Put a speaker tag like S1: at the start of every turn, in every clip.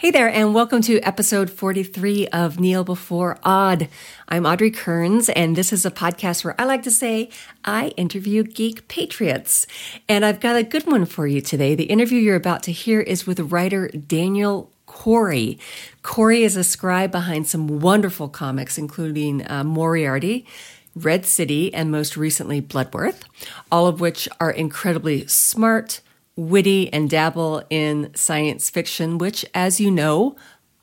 S1: Hey there, and welcome to episode 43 of Kneel Before Odd. I'm Audrey Kearns, and this is a podcast where I like to say I interview geek patriots. And I've got a good one for you today. The interview you're about to hear is with writer Daniel Corey. Corey is a scribe behind some wonderful comics, including uh, Moriarty. Red City, and most recently Bloodworth, all of which are incredibly smart, witty, and dabble in science fiction, which, as you know,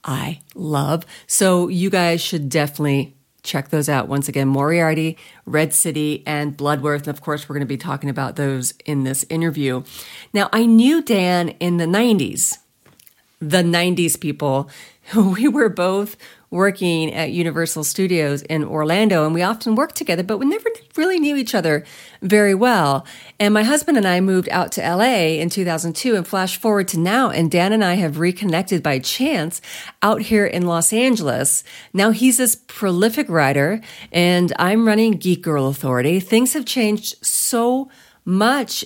S1: I love. So you guys should definitely check those out. Once again, Moriarty, Red City, and Bloodworth. And of course, we're going to be talking about those in this interview. Now, I knew Dan in the 90s, the 90s people. We were both working at Universal Studios in Orlando, and we often worked together, but we never really knew each other very well. And my husband and I moved out to LA in 2002 and flash forward to now, and Dan and I have reconnected by chance out here in Los Angeles. Now he's this prolific writer, and I'm running Geek Girl Authority. Things have changed so much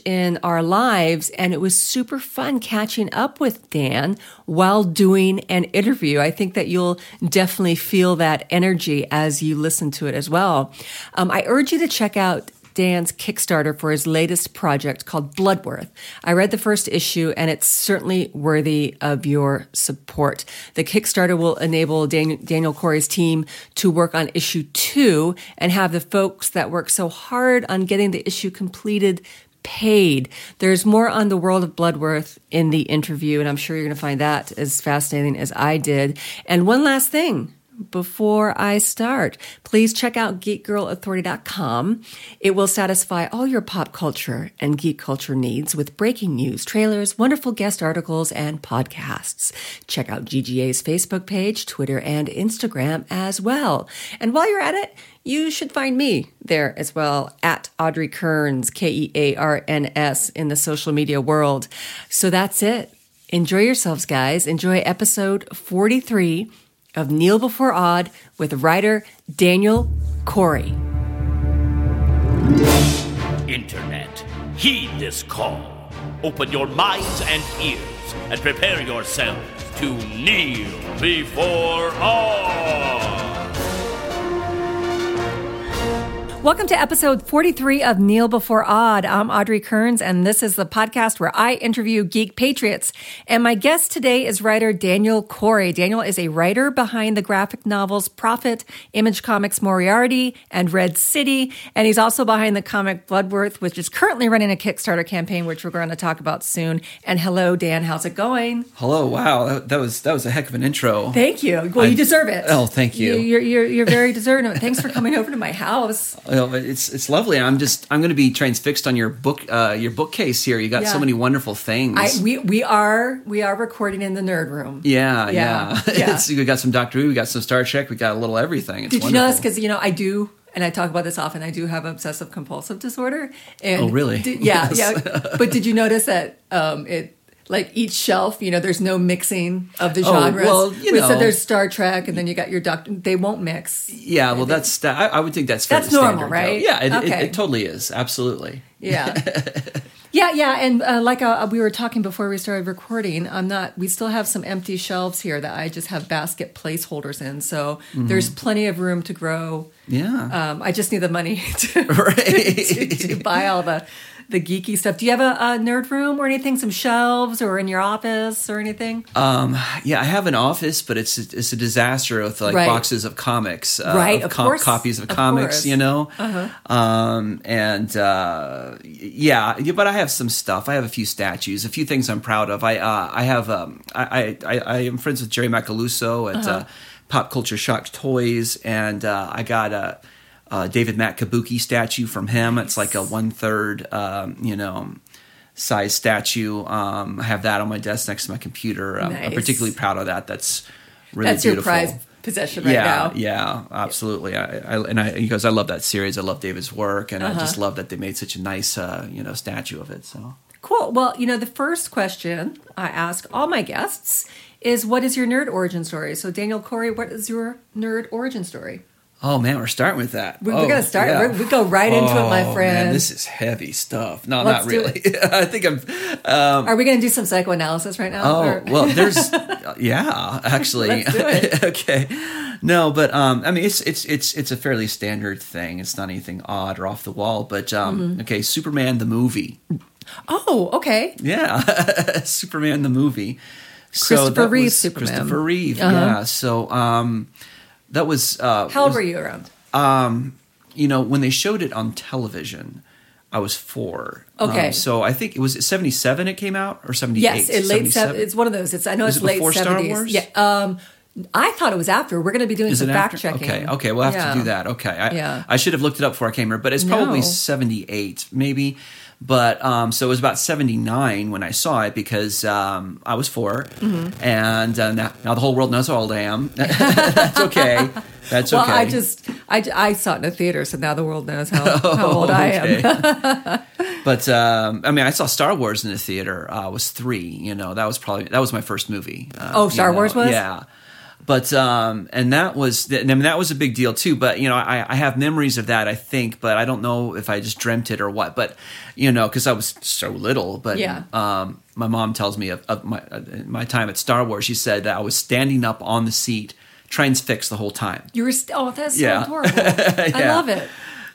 S1: in our lives. And it was super fun catching up with Dan while doing an interview. I think that you'll definitely feel that energy as you listen to it as well. Um, I urge you to check out Dan's Kickstarter for his latest project called Bloodworth. I read the first issue and it's certainly worthy of your support. The Kickstarter will enable Daniel, Daniel Corey's team to work on issue two and have the folks that work so hard on getting the issue completed paid. There's more on the world of Bloodworth in the interview, and I'm sure you're going to find that as fascinating as I did. And one last thing before I start, please check out geekgirlauthority.com. It will satisfy all your pop culture and geek culture needs with breaking news, trailers, wonderful guest articles, and podcasts. Check out GGA's Facebook page, Twitter, and Instagram as well. And while you're at it, you should find me there as well at Audrey Kearns, K E A R N S, in the social media world. So that's it. Enjoy yourselves, guys. Enjoy episode 43 of Kneel Before Odd with writer Daniel Corey.
S2: Internet, heed this call. Open your minds and ears and prepare yourselves to kneel before Odd.
S1: Welcome to episode 43 of Kneel Before Odd. I'm Audrey Kearns, and this is the podcast where I interview geek patriots. And my guest today is writer Daniel Corey. Daniel is a writer behind the graphic novels Prophet, Image Comics Moriarty, and Red City. And he's also behind the comic Bloodworth, which is currently running a Kickstarter campaign, which we're going to talk about soon. And hello, Dan. How's it going?
S3: Hello. Wow, that, that was that was a heck of an intro.
S1: Thank you. Well, you deserve it.
S3: Oh, thank you.
S1: You're, you're, you're very deserving of it. Thanks for coming over to my house.
S3: Well, it's it's lovely. I'm just I'm going to be transfixed on your book uh, your bookcase here. You got
S1: Yeah.
S3: so many wonderful things.
S1: I, we, we are we are recording in the nerd room.
S3: yeah,
S1: Yeah,
S3: yeah.
S1: yeah.
S3: We got some Doctor Who. We got some Star Trek. We got a little everything. It's
S1: Did you
S3: wonderful.
S1: notice? Because you know, I do, and I talk about this often. I do have obsessive compulsive disorder. And
S3: Oh, really?
S1: did- yeah,
S3: Yes.
S1: yeah. But did you notice that um, it? Like each shelf, you know, there's no mixing of the genres.
S3: Oh,
S1: genres.
S3: well, you know.
S1: there's Star Trek, and then you got your Doctor. They won't mix.
S3: Yeah, well, that's that, I, I would think that's
S1: That's normal,
S3: standard,
S1: right?
S3: though. Yeah, it, it,
S1: Okay.
S3: it totally is. Absolutely.
S1: Yeah. Yeah, yeah, and uh, like uh, we were talking before we started recording, I'm not. We still have some empty shelves here that I just have basket placeholders in, so
S3: Mm-hmm.
S1: there's plenty of room to grow.
S3: Yeah.
S1: Um, I just need the money to,
S3: Right.
S1: to, to buy all the the geeky stuff. Do you have a, a nerd room or anything? Some shelves or in your office or anything?
S3: Um, yeah, I have an office, but it's it's a disaster with like
S1: Right.
S3: boxes of comics, uh,
S1: Right,
S3: Of,
S1: of
S3: com-
S1: course,
S3: copies of,
S1: of
S3: comics,
S1: course.
S3: you know.
S1: Uh-huh.
S3: Um, and uh, yeah, yeah, but I have some stuff. I have a few statues, a few things I'm proud of. I uh, I have um, I, I I am friends with Jerry Macaluso at
S1: Uh-huh.
S3: uh, Pop Culture Shock Toys, and uh, I got a. Uh, David Mack Kabuki statue from him. It's like a one third, um, you know, size statue. Um, I have that on my desk next to my computer. Um, I'm
S1: Nice.
S3: particularly proud of that. That's really
S1: That's your
S3: beautiful.
S1: prized possession right
S3: yeah,
S1: now.
S3: yeah, absolutely. I, I, and I, because I love that series, I love David's work, and I just
S1: Uh-huh.
S3: love that they made such a nice, uh, you know, statue of it. So,
S1: Cool. Well, you know, the first question I ask all my guests is what is your nerd origin story? So, Daniel Corey, what is your nerd origin story?
S3: Oh man, we're starting with that.
S1: We-
S3: oh,
S1: we're gonna start.
S3: yeah.
S1: We're, we go right into it, my
S3: Oh,
S1: friend.
S3: Man, this is heavy stuff. No,
S1: Let's
S3: not really. I think I'm. Um,
S1: Are we going to do some psychoanalysis right now?
S3: oh
S1: Or-
S3: well, there's yeah, actually.
S1: Let's do it.
S3: okay. No, but um, I mean, it's it's it's it's a fairly standard thing. It's not anything odd or off the wall. But um,
S1: Mm-hmm.
S3: okay, Superman the movie.
S1: oh, okay.
S3: Yeah, Superman the movie.
S1: Christopher
S3: that
S1: Reeve Superman.
S3: Christopher Reeve.
S1: Uh-huh.
S3: Yeah. So um, that was uh,
S1: How old
S3: was-
S1: were you around?
S3: you know, when they showed it on television, I was four.
S1: Okay.
S3: Um, so I think it was seventy seven. It came out or seventy eight.
S1: Yes, it late. It's one of those. It's I know
S3: Was
S1: it's
S3: it
S1: late seventies.
S3: Wars?
S1: Yeah. Um, I thought it was after. We're going to be doing
S3: Is
S1: some fact checking.
S3: Okay, okay, we'll have
S1: Yeah.
S3: to do that. Okay, I,
S1: Yeah.
S3: I should have looked it up before I came here, but it's probably
S1: No.
S3: seventy eight, maybe. But um, so it was about seventy nine when I saw it because um, I was 4
S1: Mm-hmm.
S3: and uh, now, now the whole world knows how old I am. That's okay. That's okay.
S1: Well,
S3: okay.
S1: I just I, I saw it in a theater, so now the world knows how, how old I am.
S3: But um, I mean, I saw Star Wars in the theater. Uh, I was three. You know, that was probably that was my first movie. Uh,
S1: Oh,
S3: you
S1: Star
S3: know,
S1: Wars was?
S3: Yeah. But um, and that was I mean that was a big deal too. But you know I, I have memories of that I think, but I don't know if I just dreamt it or what. But you know because I was so little. But
S1: Yeah.
S3: um, my mom tells me of, of my uh, my time at Star Wars. She said that I was standing up on the seat, transfixed the whole time.
S1: You were st- oh, that's so
S3: Yeah.
S1: I love it.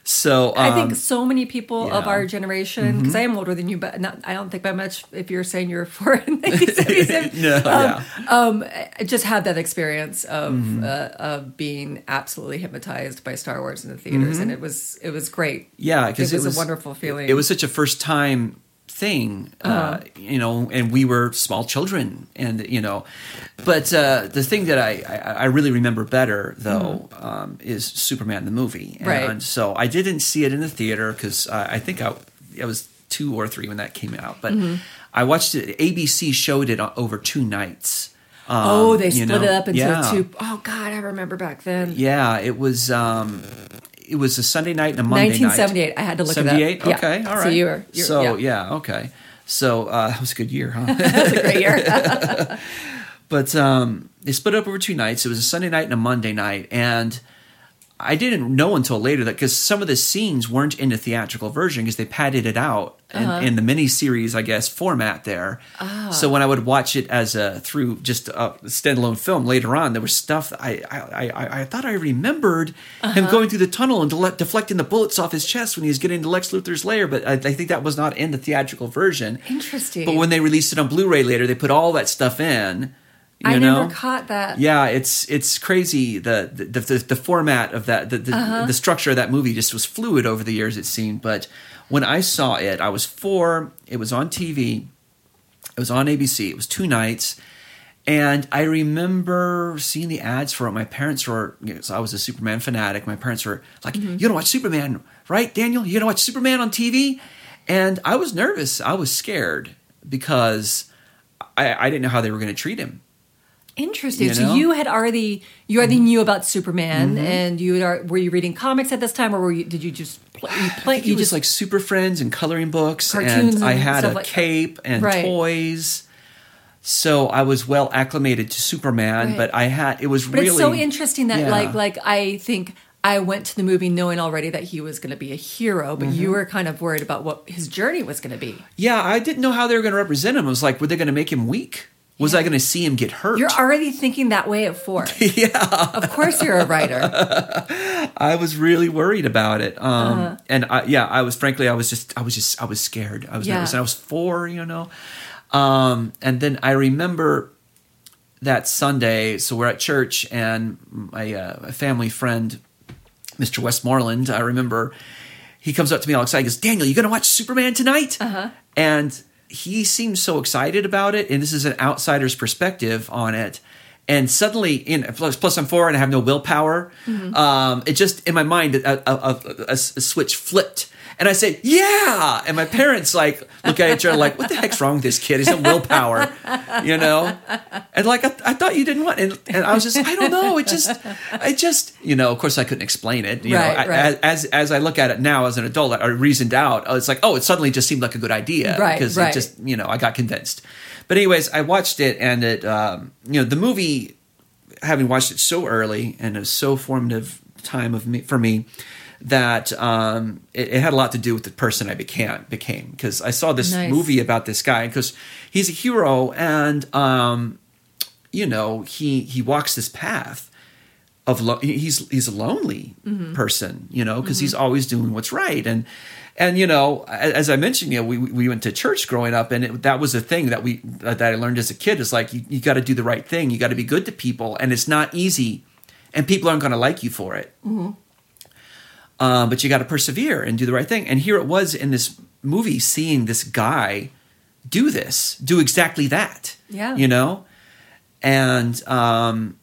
S3: So
S1: I
S3: um,
S1: think so many people of
S3: yeah. Mm-hmm.
S1: our generation, because I am older than you, but not, I don't think by much. If you're saying you're four in 1977,
S3: No, yeah.
S1: um, I just had that experience of
S3: Mm-hmm.
S1: uh, of being absolutely hypnotized by Star Wars in the theaters, and it was it was great.
S3: Mm-hmm. Yeah, because
S1: it was a wonderful feeling.
S3: It was such a first time thing, uh
S1: Uh-huh.
S3: you know, and we were small children, and you know, but uh, the thing that I, I I really remember better though um, is Superman the movie, and
S1: Mm-hmm. Right.
S3: so I didn't see it in the theater because uh, I think I, I was two or three when that came out, but
S1: Mm-hmm.
S3: I watched it. ABC showed it over two nights. Um,
S1: oh, they split
S3: know?
S1: it up into
S3: Yeah.
S1: two oh God, I remember back then.
S3: Yeah, it was. Um, it was a Sunday night and a Monday night.
S1: 1978. I had to look it up.
S3: 78?
S1: Yeah.
S3: Okay, all right.
S1: So you were, you were
S3: so
S1: yeah.
S3: yeah. okay. So uh, that was a good year, huh?
S1: that was a great year.
S3: but um, they split up over two nights. It was a Sunday night and a Monday night, and I didn't know until later that because some of the scenes weren't in the theatrical version because they padded it out in,
S1: Uh-huh.
S3: in the miniseries, I guess, format there.
S1: Ah.
S3: So when I would watch it as a through just a standalone film later on, there was stuff that I I, I, I thought I remembered
S1: Uh-huh.
S3: him going through the tunnel and dele- deflecting the bullets off his chest when he was getting to Lex Luthor's lair. But I, I think that was not in the theatrical version.
S1: Interesting.
S3: But when they released it on Blu-ray later, they put all that stuff in. You
S1: I
S3: know?
S1: never caught that.
S3: Yeah, it's it's crazy the the, the, the format of that the the,
S1: Uh-huh.
S3: the structure of that movie just was fluid over the years it seemed. But when I saw it, I was four. It was on TV. It was on ABC. It was two nights. And I remember seeing the ads for it. My parents were, you know, so I was a Superman fanatic. My parents were like,
S1: Mm-hmm.
S3: You're going to watch Superman, right, Daniel? You're going to watch Superman on TV? And I was nervous. I was scared because I, I didn't know how they were going to treat him.
S1: Interesting.
S3: You
S1: so you had already you already knew about Superman,
S3: Mm-hmm.
S1: and you had, were you reading comics at this time, or were you did you just play, you play you just
S3: like Super Friends and coloring books,
S1: Cartoons
S3: and I had a
S1: like
S3: cape and
S1: Right.
S3: toys. So I was well acclimated to Superman,
S1: Right.
S3: but I had it was
S1: But
S3: really
S1: it's so interesting that
S3: Yeah.
S1: like like I think I went to the movie knowing already that he was going to be a hero, but
S3: Mm-hmm.
S1: you were kind of worried about what his journey was going to be.
S3: yeah. I didn't know how they were going to represent him. I was like, were they going to make him weak? Was I going to see him get hurt?
S1: You're already thinking that way at four.
S3: yeah,
S1: of course, you're a writer.
S3: I was really worried about it. Um,
S1: Uh-huh.
S3: and I, yeah, I was frankly, I was just, I was just, I was scared. I was
S1: Yeah.
S3: nervous. And I was four, you know. Um, and then I remember that Sunday. So we're at church, and my uh, family friend, Mr. Westmoreland, I remember he comes up to me all excited. He goes, "Daniel, you going to watch Superman tonight?" Uh-huh. And he seems so excited about it, and this is an outsider's perspective on it. And suddenly, in plus, plus I'm four and I have no willpower. Um, it just in my mind, a, a, a- a switch flipped, and I said, "Yeah!" And my parents like look at each other like, "What the heck's wrong with this kid? He's no willpower," you know. And like, I, I thought you didn't want, and, and I was just, I don't know. It just, I just, you know. Of course, I couldn't explain it. You
S1: Right,
S3: know,
S1: right.
S3: as as I look at it now as an adult, I reasoned out. It's like, oh, it suddenly just seemed like a good idea,
S1: Right,
S3: Because
S1: right.
S3: it just, you know, I got convinced. But anyways, I watched it, and it, um, you know, the movie, having watched it so early and it was so formative time of me for me that um, it, it had a lot to do with the person I became became. Because I saw this
S1: Nice.
S3: movie about this guy because he's a hero and um, you know he he walks this path of lo- he's he's a lonely
S1: Mm-hmm.
S3: person you know because he's always doing what's right. And and you know as I mentioned you know we we went to church growing up and it, that was a thing that we that I learned as a kid is like you, you got to do the right thing. You got to be good to people and it's not easy and people aren't going to like you for it uh, but you got to persevere and do the right thing. And here it was in this movie, seeing this guy do this, do exactly that.
S1: Yeah.
S3: you know, and um,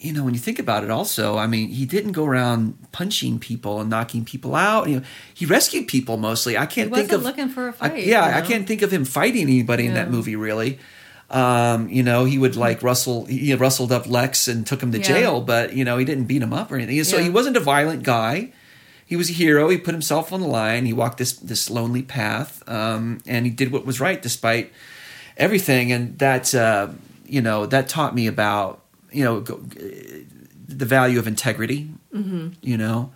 S3: you know when you think about it, also, I mean, he didn't go around punching people and knocking people out. You know, he rescued people mostly. I can't think of
S1: looking for a
S3: I-
S1: fight,
S3: yeah,
S1: you
S3: I can't think of him fighting anybody in that movie really. Um, you know, he would like rustle, he rustled up Lex and took him to
S1: Yeah.
S3: jail, but you know, he didn't beat him up or anything. So
S1: Yeah.
S3: he wasn't a violent guy. He was a hero. He put himself on the line. He walked this this lonely path, um, and he did what was right despite everything. And that uh, you know that taught me about you know go, the value of integrity.
S1: Mm-hmm.
S3: You know,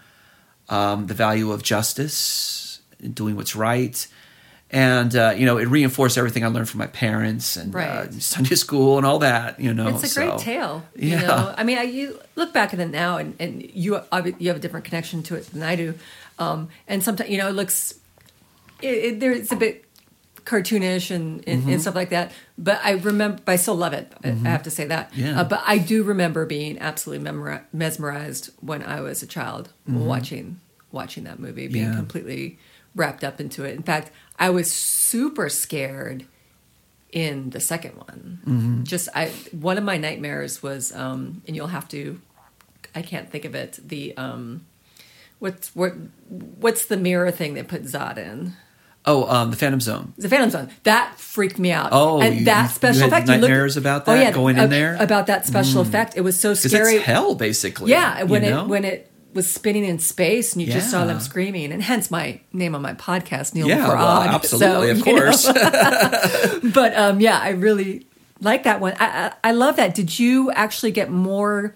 S3: um, the value of justice, doing what's right. And uh, you know, it reinforced everything I learned from my parents and uh, Sunday school and all that. You know,
S1: It's a great
S3: so-
S1: tale. You
S3: Yeah.
S1: know, I mean, I, you look back at it now, and, and you you have a different connection to it than I do. Um, and sometimes, you know, it looks it, it, there it's a bit cartoonish and, and,
S3: Mm-hmm.
S1: and stuff like that. But I remember, but I still love it. I- I have to say that.
S3: Yeah.
S1: Uh, but I do remember being absolutely memori- mesmerized when I was a child watching watching that movie, being
S3: Mm-hmm. Yeah.
S1: completely wrapped up into it. In fact, I was super scared in the second one.
S3: Mm-hmm.
S1: Just I one of my nightmares was, um, and you'll have to, I can't think of it. The um, what's what what's the mirror thing they put Zod in?
S3: Oh, um, the Phantom Zone.
S1: The Phantom Zone. That freaked me out.
S3: Oh,
S1: and
S3: you-
S1: that special effect. you look-
S3: nightmares about
S1: oh, yeah,
S3: going in there?
S1: about that special effect. It was so scary.
S3: it's hell, basically.
S1: Yeah, when it
S3: know?
S1: when it was spinning in space and you just saw them screaming, and hence my name on my podcast, Kneel
S3: yeah, well, absolutely,
S1: So,
S3: of
S1: you know.
S3: course.
S1: but um, yeah, I really like that one. I, I, I love that. Did you actually get more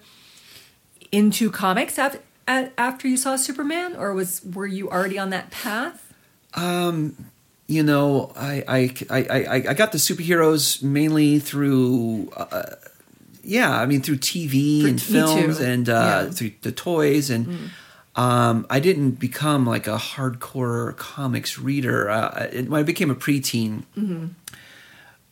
S1: into comics after, after you saw Superman, or was were you already on that path?
S3: you know, I I, I I I got the superheroes mainly through. Uh, yeah, I mean through TV
S1: For-
S3: and films and uh,
S1: Yeah. Mm.
S3: through the toys and. Um, I didn't become like a hardcore comics reader. Uh, it, when I became a preteen,
S1: Mm-hmm.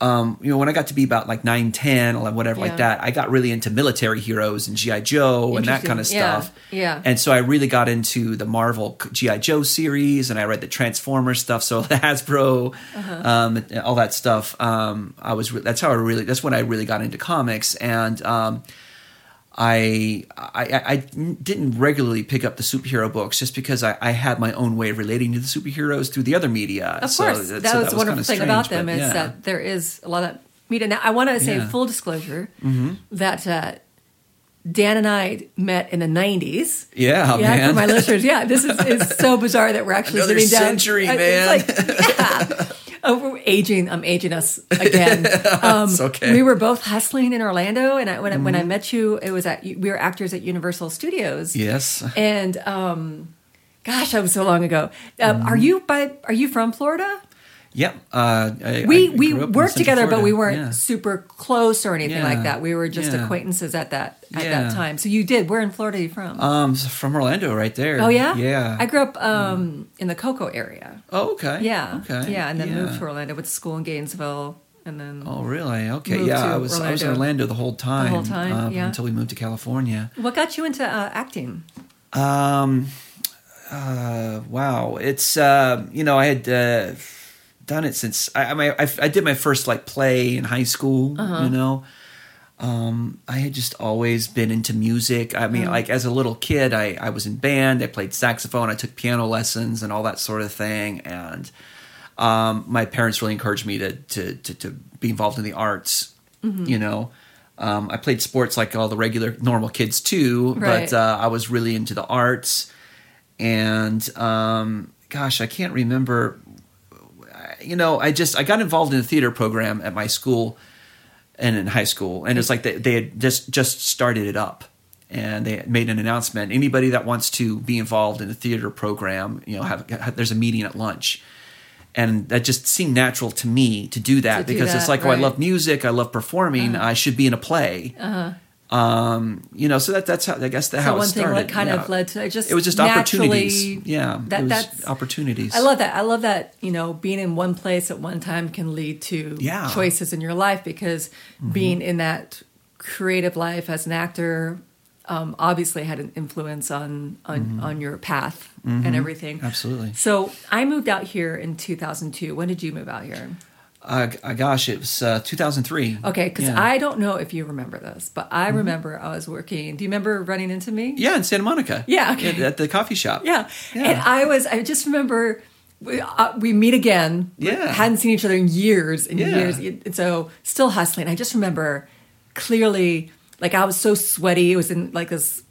S3: Um, you know, when I got to be about like 9, 10, 11, whatever
S1: Yeah.
S3: like that, I got really into military heroes and G.I. Joe and that kind of stuff.
S1: Yeah.
S3: And so I really got into the Marvel G.I. Joe series and I read the Transformers stuff. So the Hasbro,
S1: Uh-huh.
S3: um, all that stuff. Um, I was, re- that's how I really, that's when I really got into comics. And, um, I, I I didn't regularly pick up the superhero books just because I, I had my own way of relating to the superheroes through the other media.
S1: Of
S3: So
S1: course,
S3: that-
S1: that
S3: so
S1: was the wonderful thing about them
S3: but
S1: is that there is a lot of media. Now, I want to say
S3: Yeah. Mm-hmm.
S1: full disclosure that uh, Dan and I met in the '90s.
S3: yeah,
S1: yeah,
S3: man.
S1: for my listeners, yeah, this is, is so bizarre that we're actually
S3: Another
S1: sitting down.
S3: century, man.
S1: Like, yeah. Oh, we're aging. I'm aging us again. Um,
S3: It's okay. Mm-hmm.
S1: We were both hustling in Orlando, and I, when I, when I met you, it was at we were actors at Universal Studios.
S3: yes.
S1: And um, gosh, that was so long ago. Um,
S3: Mm-hmm.
S1: Are you by? Are you from Florida?
S3: Yep. Uh, I,
S1: We
S3: I
S1: we
S3: grew up in
S1: worked together, but we weren't
S3: Yeah.
S1: super close or anything
S3: Yeah.
S1: like that. We were just
S3: Yeah.
S1: acquaintances at that at that time. So you did. Where in Florida are you from?
S3: Um, so from Orlando, right there.
S1: oh yeah,
S3: Yeah.
S1: I grew up um, in the Cocoa area.
S3: oh, okay.
S1: Yeah,
S3: Okay.
S1: yeah, and then moved to Orlando with school in Gainesville, and then
S3: Oh, really? Okay. Yeah, I was I was in
S1: Orlando.
S3: Orlando the whole time.
S1: the whole time,
S3: um,
S1: yeah.
S3: Until we moved to California.
S1: what got you into uh, acting?
S3: Um, uh, wow. It's uh, you know I had uh, done it since I I, I I did my first like play in high school.
S1: Uh-huh.
S3: You know. Um, I had just always been into music. I mean, like as a little kid, I, I was in band. I played saxophone. I took piano lessons and all that sort of thing. And um, my parents really encouraged me to to to, to be involved in the arts.
S1: Mm-hmm.
S3: You know, um, I played sports like all the regular normal kids too,
S1: Right.
S3: but uh, I was really into the arts. And um, gosh, I can't remember. You know, I just I got involved in a theater program at my school and in high school, and it's like they, they had just just started it up, and they made an announcement. Anybody that wants to be involved in a theater program, you know, have, have there's a meeting at lunch. And that just seemed natural to me to do that
S1: To do
S3: because it's
S1: that,
S3: like, oh, I love music, I love performing, uh-huh. I should be in a play. Uh-huh. Um, you know, so that that's how I guess that.
S1: So
S3: how it
S1: one thing
S3: started.
S1: that kind
S3: yeah.
S1: of led to I just
S3: it was just opportunities. Yeah,
S1: that-
S3: it was
S1: that's-
S3: opportunities.
S1: I love that. I love that, you know, being in one place at one time can lead to
S3: Yeah. Mm-hmm.
S1: choices in your life because being in that creative life as an actor um, obviously had an influence on on,
S3: Mm-hmm.
S1: on your path and everything.
S3: Absolutely.
S1: So I moved out here in 2002. When did you move out here?
S3: Uh, gosh, it was uh, 2003.
S1: Okay, because
S3: Yeah. Mm-hmm.
S1: I don't know if you remember this, but I remember I was working. Do you remember running into me?
S3: Yeah, in Santa Monica.
S1: Yeah, okay.
S3: At, the coffee shop.
S1: Yeah.
S3: Yeah.
S1: And I was, I just remember we, uh, we meet again. We
S3: Yeah.
S1: Hadn't seen each other in years and
S3: Yeah.
S1: years. And so still hustling. I just remember clearly, like I was so sweaty. It was in like this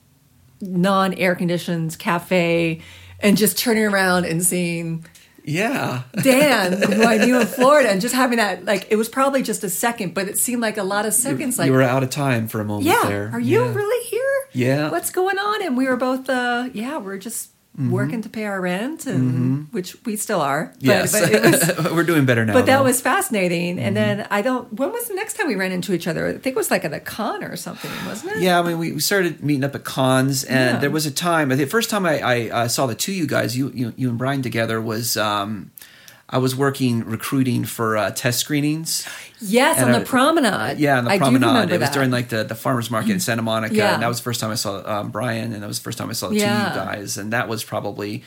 S1: non air conditioned cafe and just turning around and seeing
S3: Yeah.
S1: Dan, who I knew in Florida, and just having that, like, it was probably just a second, but it seemed like a lot of seconds. Like,
S3: you were out of time for a moment
S1: yeah,
S3: there.
S1: are you
S3: Yeah.
S1: really here?
S3: Yeah.
S1: What's going on? And we were both, uh, yeah, we're just
S3: Mm-hmm.
S1: working to pay our rent, and which we still are. But,
S3: Yes.
S1: but, it was,
S3: we're doing better now.
S1: but that
S3: though.
S1: was fascinating. And
S3: Mm-hmm.
S1: then I don't. When was the next time we ran into each other? I think it was like at a con or something, wasn't it?
S3: Yeah, I mean, we, we started meeting up at cons, and
S1: Yeah.
S3: there was a time. I think the first time I, I uh, saw the two of you guys, you you, you and Brian together, was um, I was working recruiting for uh, test screenings.
S1: Yes, on
S3: I-
S1: the promenade.
S3: Yeah, on the
S1: I
S3: promenade. It was during like the, the farmers market in Santa Monica,
S1: Yeah.
S3: and that was the first time I saw um, Brian, and that was the first time I saw the
S1: Yeah.
S3: two of you guys, and that was probably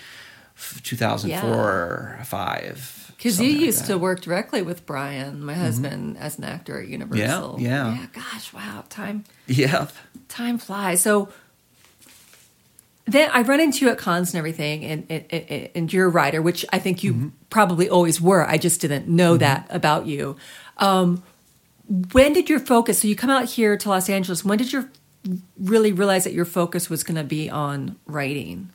S3: f- 2004 or five.
S1: Because you
S3: like
S1: used.
S3: Mm-hmm.
S1: to work directly with Brian, my husband, as an actor at Universal.
S3: yeah.
S1: Yeah, gosh, wow, time
S3: Yeah.
S1: time flies. So then I run into you at cons and everything, and, and, and, you're a writer, which I think you
S3: Mm-hmm.
S1: probably always were. I just didn't know that about you. Um, when did your focus? So you come out here to Los Angeles. When did you really realize that your focus was going to be on writing?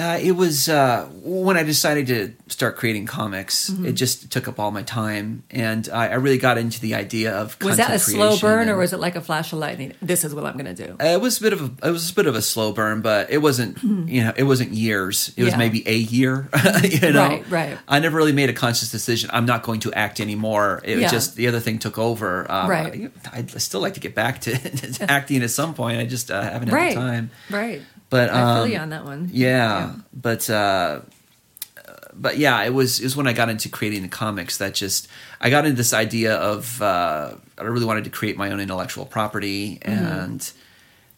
S3: Uh, it was uh, when I decided to start creating comics.
S1: Mm-hmm.
S3: It just took up all my time, and I, I really got into the idea of
S1: Was that a slow burn, or was it like a flash of lightning? This is what I'm going to do.
S3: Uh, It was a bit of a it was a bit of a slow burn, but it wasn't you know it wasn't years. It was maybe a year. you know,
S1: Right, right.
S3: I never really made a conscious decision. I'm not going to act anymore. It was just the other thing took over. Um,
S1: Right.
S3: I, I'd still like to get back to, to acting at some point. I just uh, haven't had
S1: Right,
S3: the time.
S1: right.
S3: But
S1: I feel
S3: um,
S1: you on that one.
S3: yeah, but uh, but yeah, it was it was when I got into creating the comics that just I got into this idea of uh, I really wanted to create my own intellectual property
S1: Mm-hmm.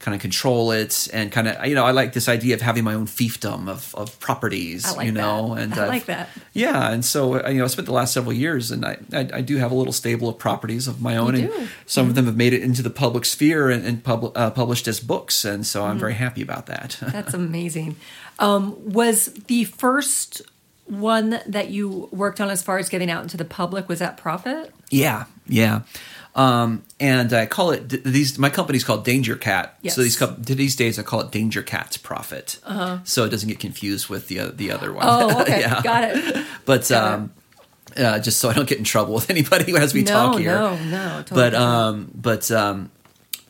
S3: Kind of control it and kind of you know I like this idea of having my own fiefdom of of properties.
S1: Like
S3: you know,
S1: that.
S3: and
S1: I
S3: I've-
S1: like that.
S3: Yeah, and so uh, you know I spent the last several years and I I, I do have a little stable of properties of my own,
S1: You
S3: and
S1: do.
S3: some of them have made it into the public sphere and, and pub, uh, published as books, and so
S1: Mm-hmm.
S3: I'm very happy about that.
S1: That's amazing. Um, was the first one that you worked on as far as getting out into the public was that Prophet?
S3: Yeah, yeah. Um, and I call it these. My company's called Dangerkatt.
S1: Yes.
S3: So these these days I call it Danger Cat's Prophet. Uh-huh. So it doesn't get confused with the the other one.
S1: Oh, okay,
S3: yeah.
S1: got it.
S3: But
S1: Got
S3: um, uh, just so I don't get in trouble with anybody who has me
S1: no,
S3: talk here.
S1: no, no. Totally
S3: but um, but um,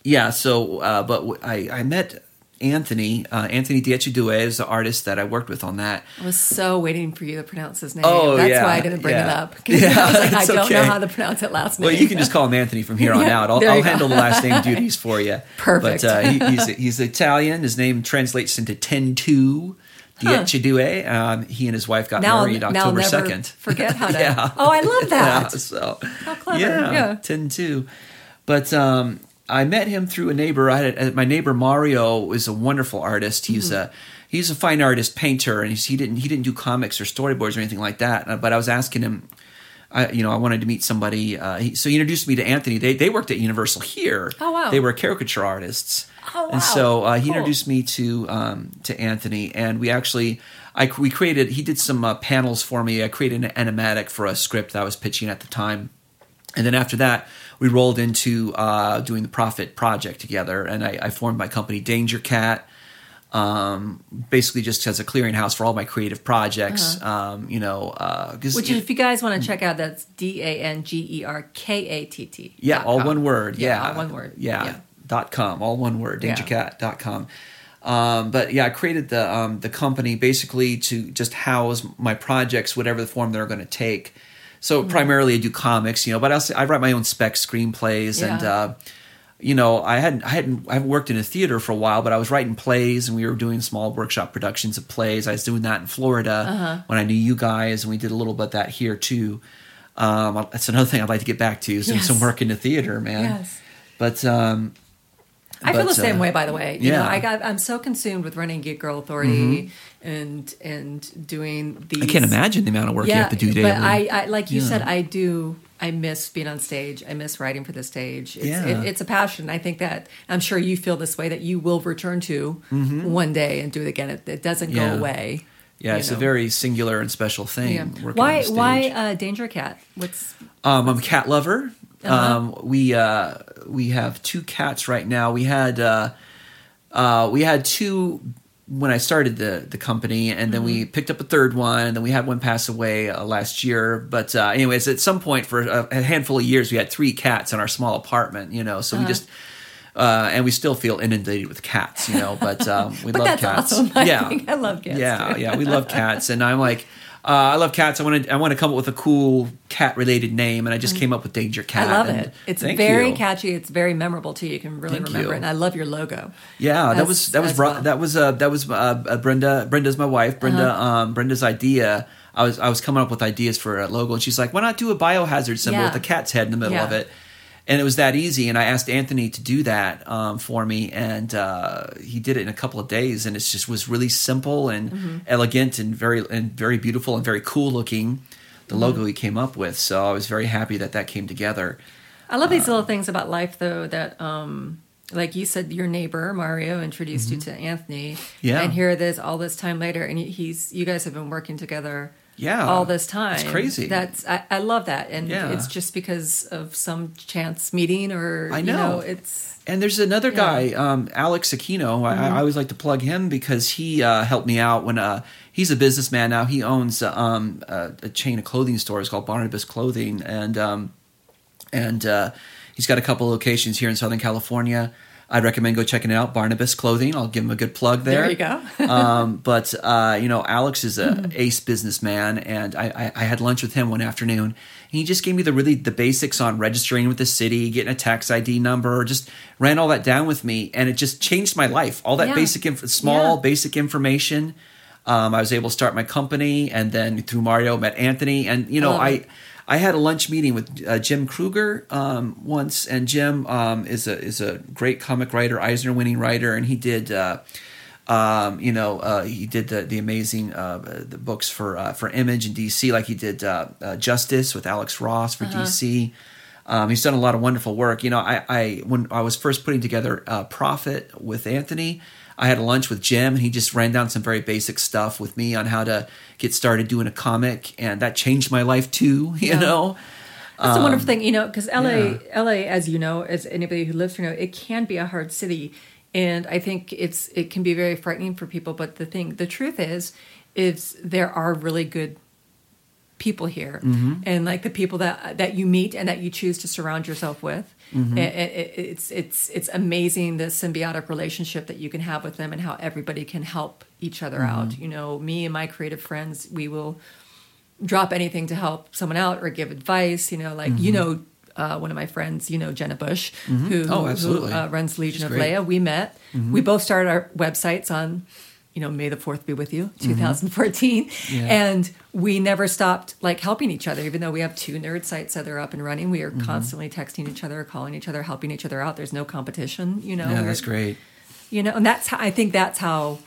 S3: yeah. So uh, but w- I I met Anthony uh, Anthony Diecidue is the artist that I worked with on that.
S1: I was so waiting for you to pronounce his name.
S3: Oh,
S1: That's
S3: yeah,
S1: why I didn't bring it up. yeah. I was like, I don't know how to pronounce that last name.
S3: Well, you can just call him Anthony from here on
S1: Yeah,
S3: out. I'll, I'll handle the last name duties for you.
S1: Perfect.
S3: But uh, he, he's he's Italian. His name translates into ten two. Diecidue. Um, he and his wife got
S1: now,
S3: married
S1: I'll
S3: October
S1: never
S3: second.
S1: forget how to.
S3: Yeah.
S1: Oh, I love
S3: Yeah,
S1: that.
S3: so
S1: How clever.
S3: yeah,
S1: Yeah.
S3: ten two. But um, I met him through a neighbor. I had, my neighbor Mario is a wonderful artist. He's
S1: Mm-hmm.
S3: a he's a fine artist, painter, and he's, he didn't he didn't do comics or storyboards or anything like that. Uh, But I was asking him. I, you know, I wanted to meet somebody. Uh, he, so he introduced me to Anthony. They they worked at Universal here.
S1: Oh, wow.
S3: They were caricature artists.
S1: Oh, wow.
S3: And so uh, he
S1: Cool.
S3: introduced me to um, to Anthony, and we actually, I we created. He did some uh, panels for me. I created an animatic for a script that I was pitching at the time, and then after that, we rolled into uh, doing the Prophet project together, and I, I formed my company Dangerkatt. Um, basically, just as a clearinghouse for all my creative projects. Um, you know, uh,
S1: Uh-huh. Which, if you guys want to check out, that's D A N G E R K A T T.
S3: Yeah, all
S1: com.
S3: one word. Yeah,
S1: all one word.
S3: Yeah.
S1: yeah.
S3: dangerkatt.com, all one word,
S1: Yeah.
S3: dangerkatt.com. Um, but yeah, I created the um, the company basically to just house my projects, whatever the form they're going to take. So primarily, I do comics, you know, but I also, I write my own spec screenplays, and uh, you know, I hadn't I hadn't I haven't worked in a theater for a while, but I was writing plays, and we were doing small workshop productions of plays. I was doing that in Florida
S1: Uh-huh.
S3: when I knew you guys, and we did a little bit of that here too. Um, that's another thing I'd like to get back to, is doing
S1: Yes.
S3: some work in the theater, man.
S1: Yes.
S3: But um,
S1: I feel the same
S3: uh,
S1: way, by the way. You know,
S3: yeah.
S1: I got I'm so consumed with running Geek Girl Authority and and doing these.
S3: I can't imagine the amount of work you have to do daily.
S1: But I, I like you
S3: Yeah.
S1: said, I do. I miss being on stage. I miss writing for the stage. It's,
S3: Yeah.
S1: it, it's a passion. I think that I'm sure you feel this way that you will return to one day and do it again. It, it doesn't
S3: Mm-hmm. Yeah.
S1: go away.
S3: yeah, it's
S1: know.
S3: a very singular and special thing.
S1: Yeah. Why? Why uh, Dangerkatt? What's
S3: Um, I'm a cat lover.
S1: Uh-huh.
S3: Um, we uh, we have two cats right now. We had uh, uh, we had two when I started the the company, and then we
S1: Mm-hmm.
S3: picked up a third one, and then we had one pass away uh, last year. But uh, anyways, at some point for a, a handful of years, we had three cats in our small apartment. You know, so
S1: Uh-huh.
S3: we just. Uh, and we still feel inundated with cats, you know. But um, we
S1: But
S3: love cats.
S1: awesome. I
S3: yeah,
S1: think I love cats,
S3: Yeah, yeah, we love cats, and I'm like, uh, I love cats. I want to, I want to come up with a cool cat related name, and I just came up with Dangerkatt.
S1: Mm. I love
S3: and
S1: it. It's very
S3: you.
S1: catchy. It's very memorable too. You can really
S3: Thank
S1: remember
S3: you.
S1: it. And I love your logo.
S3: Yeah, that was that was
S1: as well.
S3: that was uh, that was uh, uh, Brenda. Brenda's my wife. Brenda.
S1: Uh-huh.
S3: Um, Brenda's idea. I was I was coming up with ideas for a logo, and she's like, "Why not do a biohazard symbol
S1: Yeah.
S3: with a cat's head in the middle
S1: Yeah.
S3: of it?" And it was that easy. And I asked Anthony to do that um, for me, and uh, he did it in a couple of days. And it just was really simple and
S1: Mm-hmm.
S3: elegant and very and very beautiful and very cool looking. The
S1: Mm-hmm.
S3: logo he came up with, so I was very happy that that came together.
S1: I love
S3: Uh,
S1: these little things about life, though. That, um, like you said, your neighbor Mario introduced you to Anthony.
S3: Mm-hmm. Yeah.
S1: And here it is, all this time later, and he's you guys have been working together.
S3: Yeah.
S1: all this time.
S3: It's crazy.
S1: That's I, I love that, and
S3: Yeah.
S1: it's just because of some chance meeting, or
S3: I
S1: you
S3: know.
S1: it's
S3: And there's another
S1: Yeah. Mm-hmm.
S3: guy, um, Alex Aquino. I, I always like to plug him because he uh, helped me out when uh, he's a businessman now. He owns uh, um, a, a chain of clothing stores called Barnabas Clothing, and um, and uh, he's got a couple locations here in Southern California. I'd recommend go checking it out. Barnabas Clothing. I'll give him a good plug there.
S1: There you go.
S3: um, but uh, you know, Alex is a
S1: Mm-hmm.
S3: ace businessman, and I, I, I had lunch with him one afternoon. And he just gave me the really the basics on registering with the city, getting a tax ID number, just ran all that down with me, and it just changed my life. All that
S1: Yeah.
S3: basic, inf- small
S1: Yeah.
S3: basic information. Um, I was able to start my company, and then through Mario met Anthony, and you know, I.
S1: it.
S3: I had a lunch meeting with uh, Jim Krueger um, once, and Jim um, is a is a great comic writer, Eisner winning writer, and he did. Uh, um, you know, uh, he did the the amazing uh, the books for uh, for Image and DC, like he did uh, uh, Justice with Alex Ross for DC. Um, he's done a lot of wonderful work. You know, I, I when I was first putting together uh, Prophet with Anthony, I had lunch with Jim, and he just ran down some very basic stuff with me on how to get started doing a comic, and that changed my life too. You
S1: Yeah.
S3: know,
S1: That's a wonderful thing, you know, because LA,
S3: Um, yeah.
S1: LA, as you know, as anybody who lives here know, it can be a hard city, and I think it's it can be very frightening for people. But the thing, the truth is, is there are really good people here,
S3: Mm-hmm.
S1: and like the people that that you meet and that you choose to surround yourself with.
S3: Mm-hmm.
S1: It, it, it's it's it's amazing the symbiotic relationship that you can have with them and how everybody can help each other
S3: Mm-hmm.
S1: out. You know, me and my creative friends, we will drop anything to help someone out or give advice. You know, like you know, uh, one of my friends, you know, Jenna Busch, who,
S3: Oh,
S1: who uh, runs Legion
S3: She's
S1: of
S3: great.
S1: Leia. We met. We both started our websites on, you know, May the Fourth be with you, 2014,
S3: Yeah.
S1: and we never stopped like helping each other. Even though we have two nerd sites that are up and running, we are constantly texting each other, calling each other, helping each other out. There's no competition. You know,
S3: yeah, that's great.
S1: you know and that's how i think that's how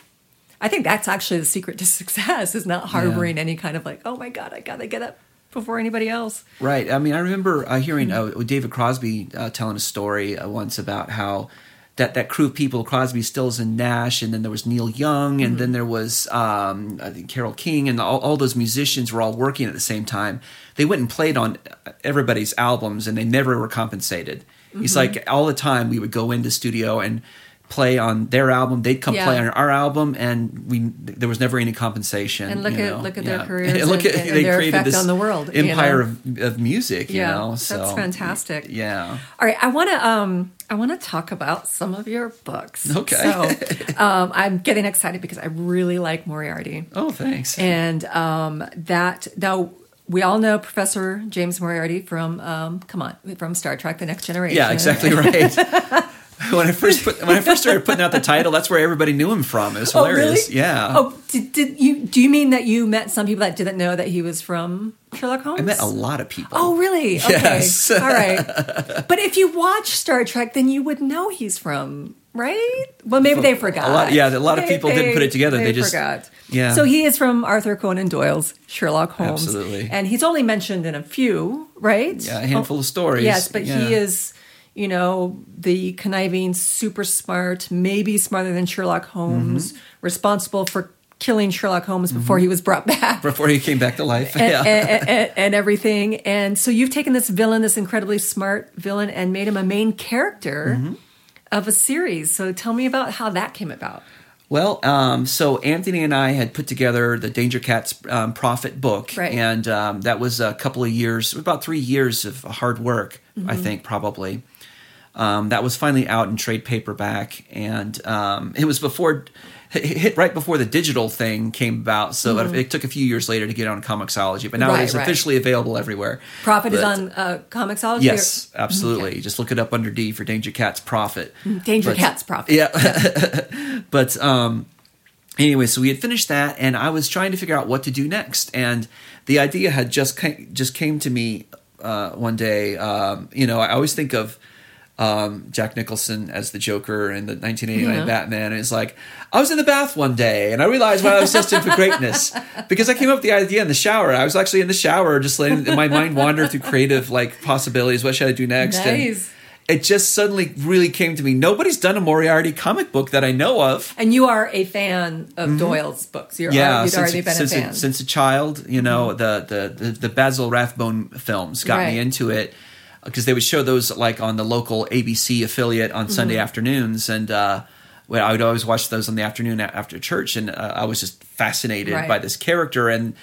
S1: i think that's actually the secret to success is not harboring any kind of like oh my god i gotta get up before anybody else
S3: Right. I mean, I remember uh, hearing uh, David Crosby uh, telling a story uh, once about how that, that crew of people, Crosby, Stills, and Nash, and then there was Neil Young, and then there was um, I think Carole King, and all, all those musicians were all working at the same time. They went and played on everybody's albums, and they never were compensated. It's like all the time we would go into studio and play on their album, they'd come
S1: Yeah.
S3: play on our album, and we there was never any compensation.
S1: And look
S3: you
S1: at-
S3: know?
S1: look at their
S3: Yeah.
S1: careers
S3: look
S1: and-
S3: at
S1: and their effect on the world, you
S3: empire
S1: know?
S3: of, of music. You
S1: Yeah,
S3: know,
S1: that's fantastic.
S3: Yeah.
S1: All right, I want to um I want to talk about some of your books.
S3: Okay.
S1: So um, I'm getting excited because I really like Moriarty,
S3: Oh, thanks.
S1: and um, that now we all know Professor James Moriarty from um, come on from Star Trek: The Next Generation.
S3: Yeah, exactly right. when I first put, when I first started putting out the title, that's where everybody knew him from. It was
S1: Oh,
S3: hilarious.
S1: really?
S3: Yeah.
S1: Oh, did, did you do you mean that you met some people that didn't know that he was from Sherlock Holmes?
S3: I met a lot of people.
S1: Oh, really? Okay.
S3: Yes.
S1: All right. But if you watch Star Trek, then you would know he's from, right? Well, maybe they forgot.
S3: A lot- yeah, a lot of
S1: They-
S3: people didn't put it together. They just-
S1: forgot.
S3: yeah.
S1: So he is from Arthur Conan Doyle's Sherlock Holmes.
S3: Absolutely.
S1: And he's only mentioned in a few, right?
S3: Yeah, a handful of stories.
S1: Yes, but
S3: Yeah.
S1: he is, you know, the conniving, super smart, maybe smarter than Sherlock Holmes,
S3: Mm-hmm.
S1: responsible for killing Sherlock Holmes before he was brought back
S3: before he came back to life.
S1: and,
S3: yeah.
S1: and, and, and everything. And so you've taken this villain, this incredibly smart villain, and made him a main character
S3: Mm-hmm.
S1: of a series. So tell me about how that came about.
S3: Well, um, so Anthony and I had put together the Dangerkatt's um, Prophet book,
S1: Right.
S3: and um, that was a couple of years, about three years of hard work,
S1: Mm-hmm.
S3: I think, probably. Um, that was finally out in trade paperback, and um, it was before it hit right before the digital thing came about. So it took a few years later to get on Comixology, but now
S1: Mm-hmm. Right,
S3: it is
S1: right.
S3: officially available everywhere.
S1: Prophet is on uh, Comixology?
S3: Yes, absolutely. Just look it up under D for Danger Cats Prophet.
S1: Danger
S3: But-
S1: Cats Prophet.
S3: Yeah. but um anyway, so we had finished that and I was trying to figure out what to do next and the idea had just came, just came to me uh one day um you know, I always think of um, Jack Nicholson as the Joker in the 1989
S1: Yeah.
S3: Batman. And it's like, I was in the bath one day and I realized why I was destined for greatness because I came up with the idea in the shower. I was actually in the shower, just letting my mind wander through creative like possibilities. What should I do next? And it just suddenly really came to me. Nobody's done a Moriarty comic book that I know of.
S1: And you are a fan of Doyle's books. You're,
S3: Mm-hmm. Yeah, since,
S1: already been
S3: since,
S1: a fan. Mm-hmm.
S3: A, since a child, you know, the, the, the, the Basil Rathbone films got
S1: Right.
S3: me into it because they would show those like on the local ABC affiliate on
S1: Mm-hmm.
S3: Sunday afternoons. And uh, well, I would always watch those in the afternoon after church. And uh, I was just fascinated
S1: Right.
S3: by this character. And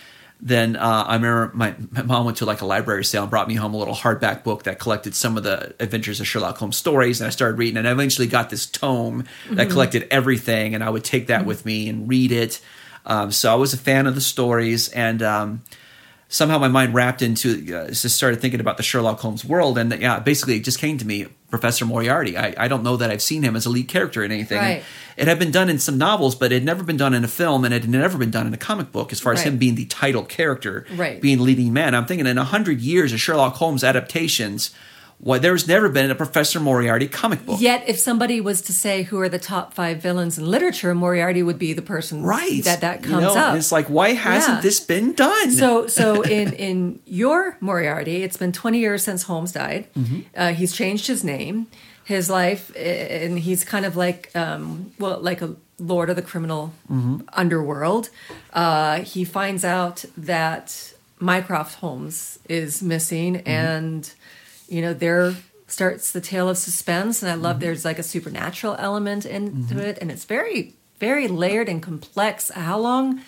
S3: then uh, I remember my, my mom went to like a library sale and brought me home a little hardback book that collected some of the Adventures of Sherlock Holmes stories, and I started reading. And I eventually got this tome
S1: Mm-hmm.
S3: that collected everything, and I would take that with me and read it. Um, so I was a fan of the stories, and um, somehow my mind wrapped into uh, just started thinking about the Sherlock Holmes world, and yeah, basically it just came to me, Professor Moriarty. I, I don't know that I've seen him as a lead character in anything.
S1: Right.
S3: It had been done in some novels, but it had never been done in a film, and it had never been done in a comic book. As far as
S1: Right.
S3: him being the title character,
S1: Right.
S3: being leading man, I'm thinking in a hundred years of Sherlock Holmes adaptations, why there's never been a Professor Moriarty comic book.
S1: Yet, if somebody was to say who are the top five villains in literature, Moriarty would be the person
S3: Right.
S1: that that
S3: You
S1: comes
S3: know,
S1: up.
S3: It's like, why hasn't
S1: Yeah.
S3: this been done?
S1: So, so in in your Moriarty, it's been 20 years since Holmes died.
S3: Mm-hmm.
S1: Uh, he's changed his name, his life, and he's kind of like, um, well, like a lord of the criminal
S3: Mm-hmm.
S1: underworld. Uh, he finds out that Mycroft Holmes is missing,
S3: Mm-hmm.
S1: and you know there starts the tale of suspense. And I
S3: Mm-hmm.
S1: love there's like a supernatural element into it, and it's very, very layered and complex. How long?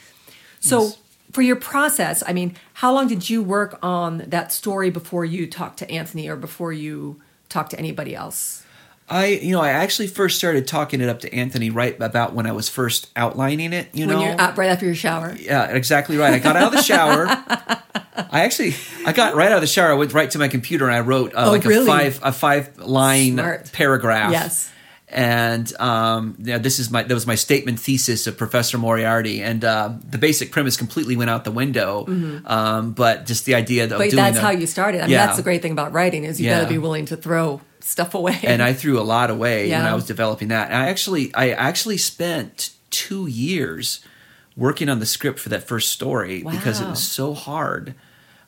S1: So for your process, I mean, how long did you work on that story before you talked to Anthony or before you talked to anybody else?
S3: I, you know, I actually first started talking it up to Anthony right about when I was first outlining it. You
S1: when
S3: know,
S1: right after your shower.
S3: yeah, exactly right. I got out of the shower. I actually, I got right out of the shower. I went right to my computer and I wrote uh,
S1: Oh,
S3: like
S1: really?
S3: a five a five line
S1: Smart.
S3: paragraph.
S1: Yes.
S3: And um, yeah, this is my that was my statement thesis of Professor Moriarty, and uh, the basic premise completely went out the window. Um, but just the idea of
S1: Mm-hmm. But that's
S3: the-
S1: how you started. I mean,
S3: Yeah.
S1: that's the great thing about writing is you got to be willing to throw stuff away.
S3: and I threw a lot away when I was developing that. And I actually, I actually spent two years working on the script for that first story because it was so hard.